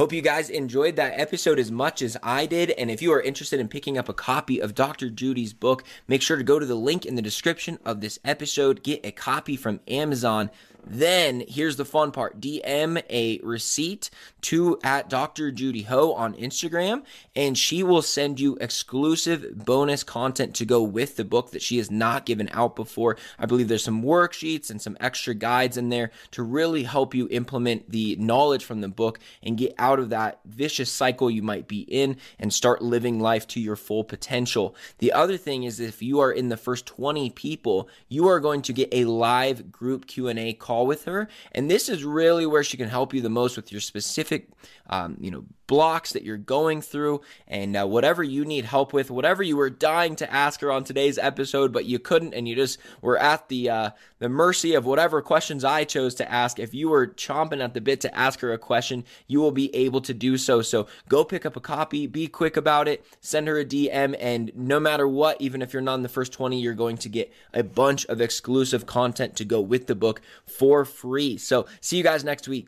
Hope you guys enjoyed that episode as much as I did. And if you are interested in picking up a copy of Dr. Judy's book, make sure to go to the link in the description of this episode, get a copy from Amazon. Then here's the fun part DM a receipt to at Dr. Judy Ho on Instagram, and she will send you exclusive bonus content to go with the book that she has not given out before. I believe there's some worksheets and some extra guides in there to really help you implement the knowledge from the book and get out of that vicious cycle you might be in and start living life to your full potential. The other thing is if you are in the first 20 people, you are going to get a live group Q&A call call with her. And this is really where she can help you the most with your specific, um, you know, blocks that you're going through and uh, whatever you need help with, whatever you were dying to ask her on today's episode, but you couldn't, and you just were at the uh, the mercy of whatever questions I chose to ask. If you were chomping at the bit to ask her a question, you will be able to do so. So go pick up a copy, be quick about it, send her a DM, and no matter what, even if you're not in the first 20, you're going to get a bunch of exclusive content to go with the book for free. So see you guys next week.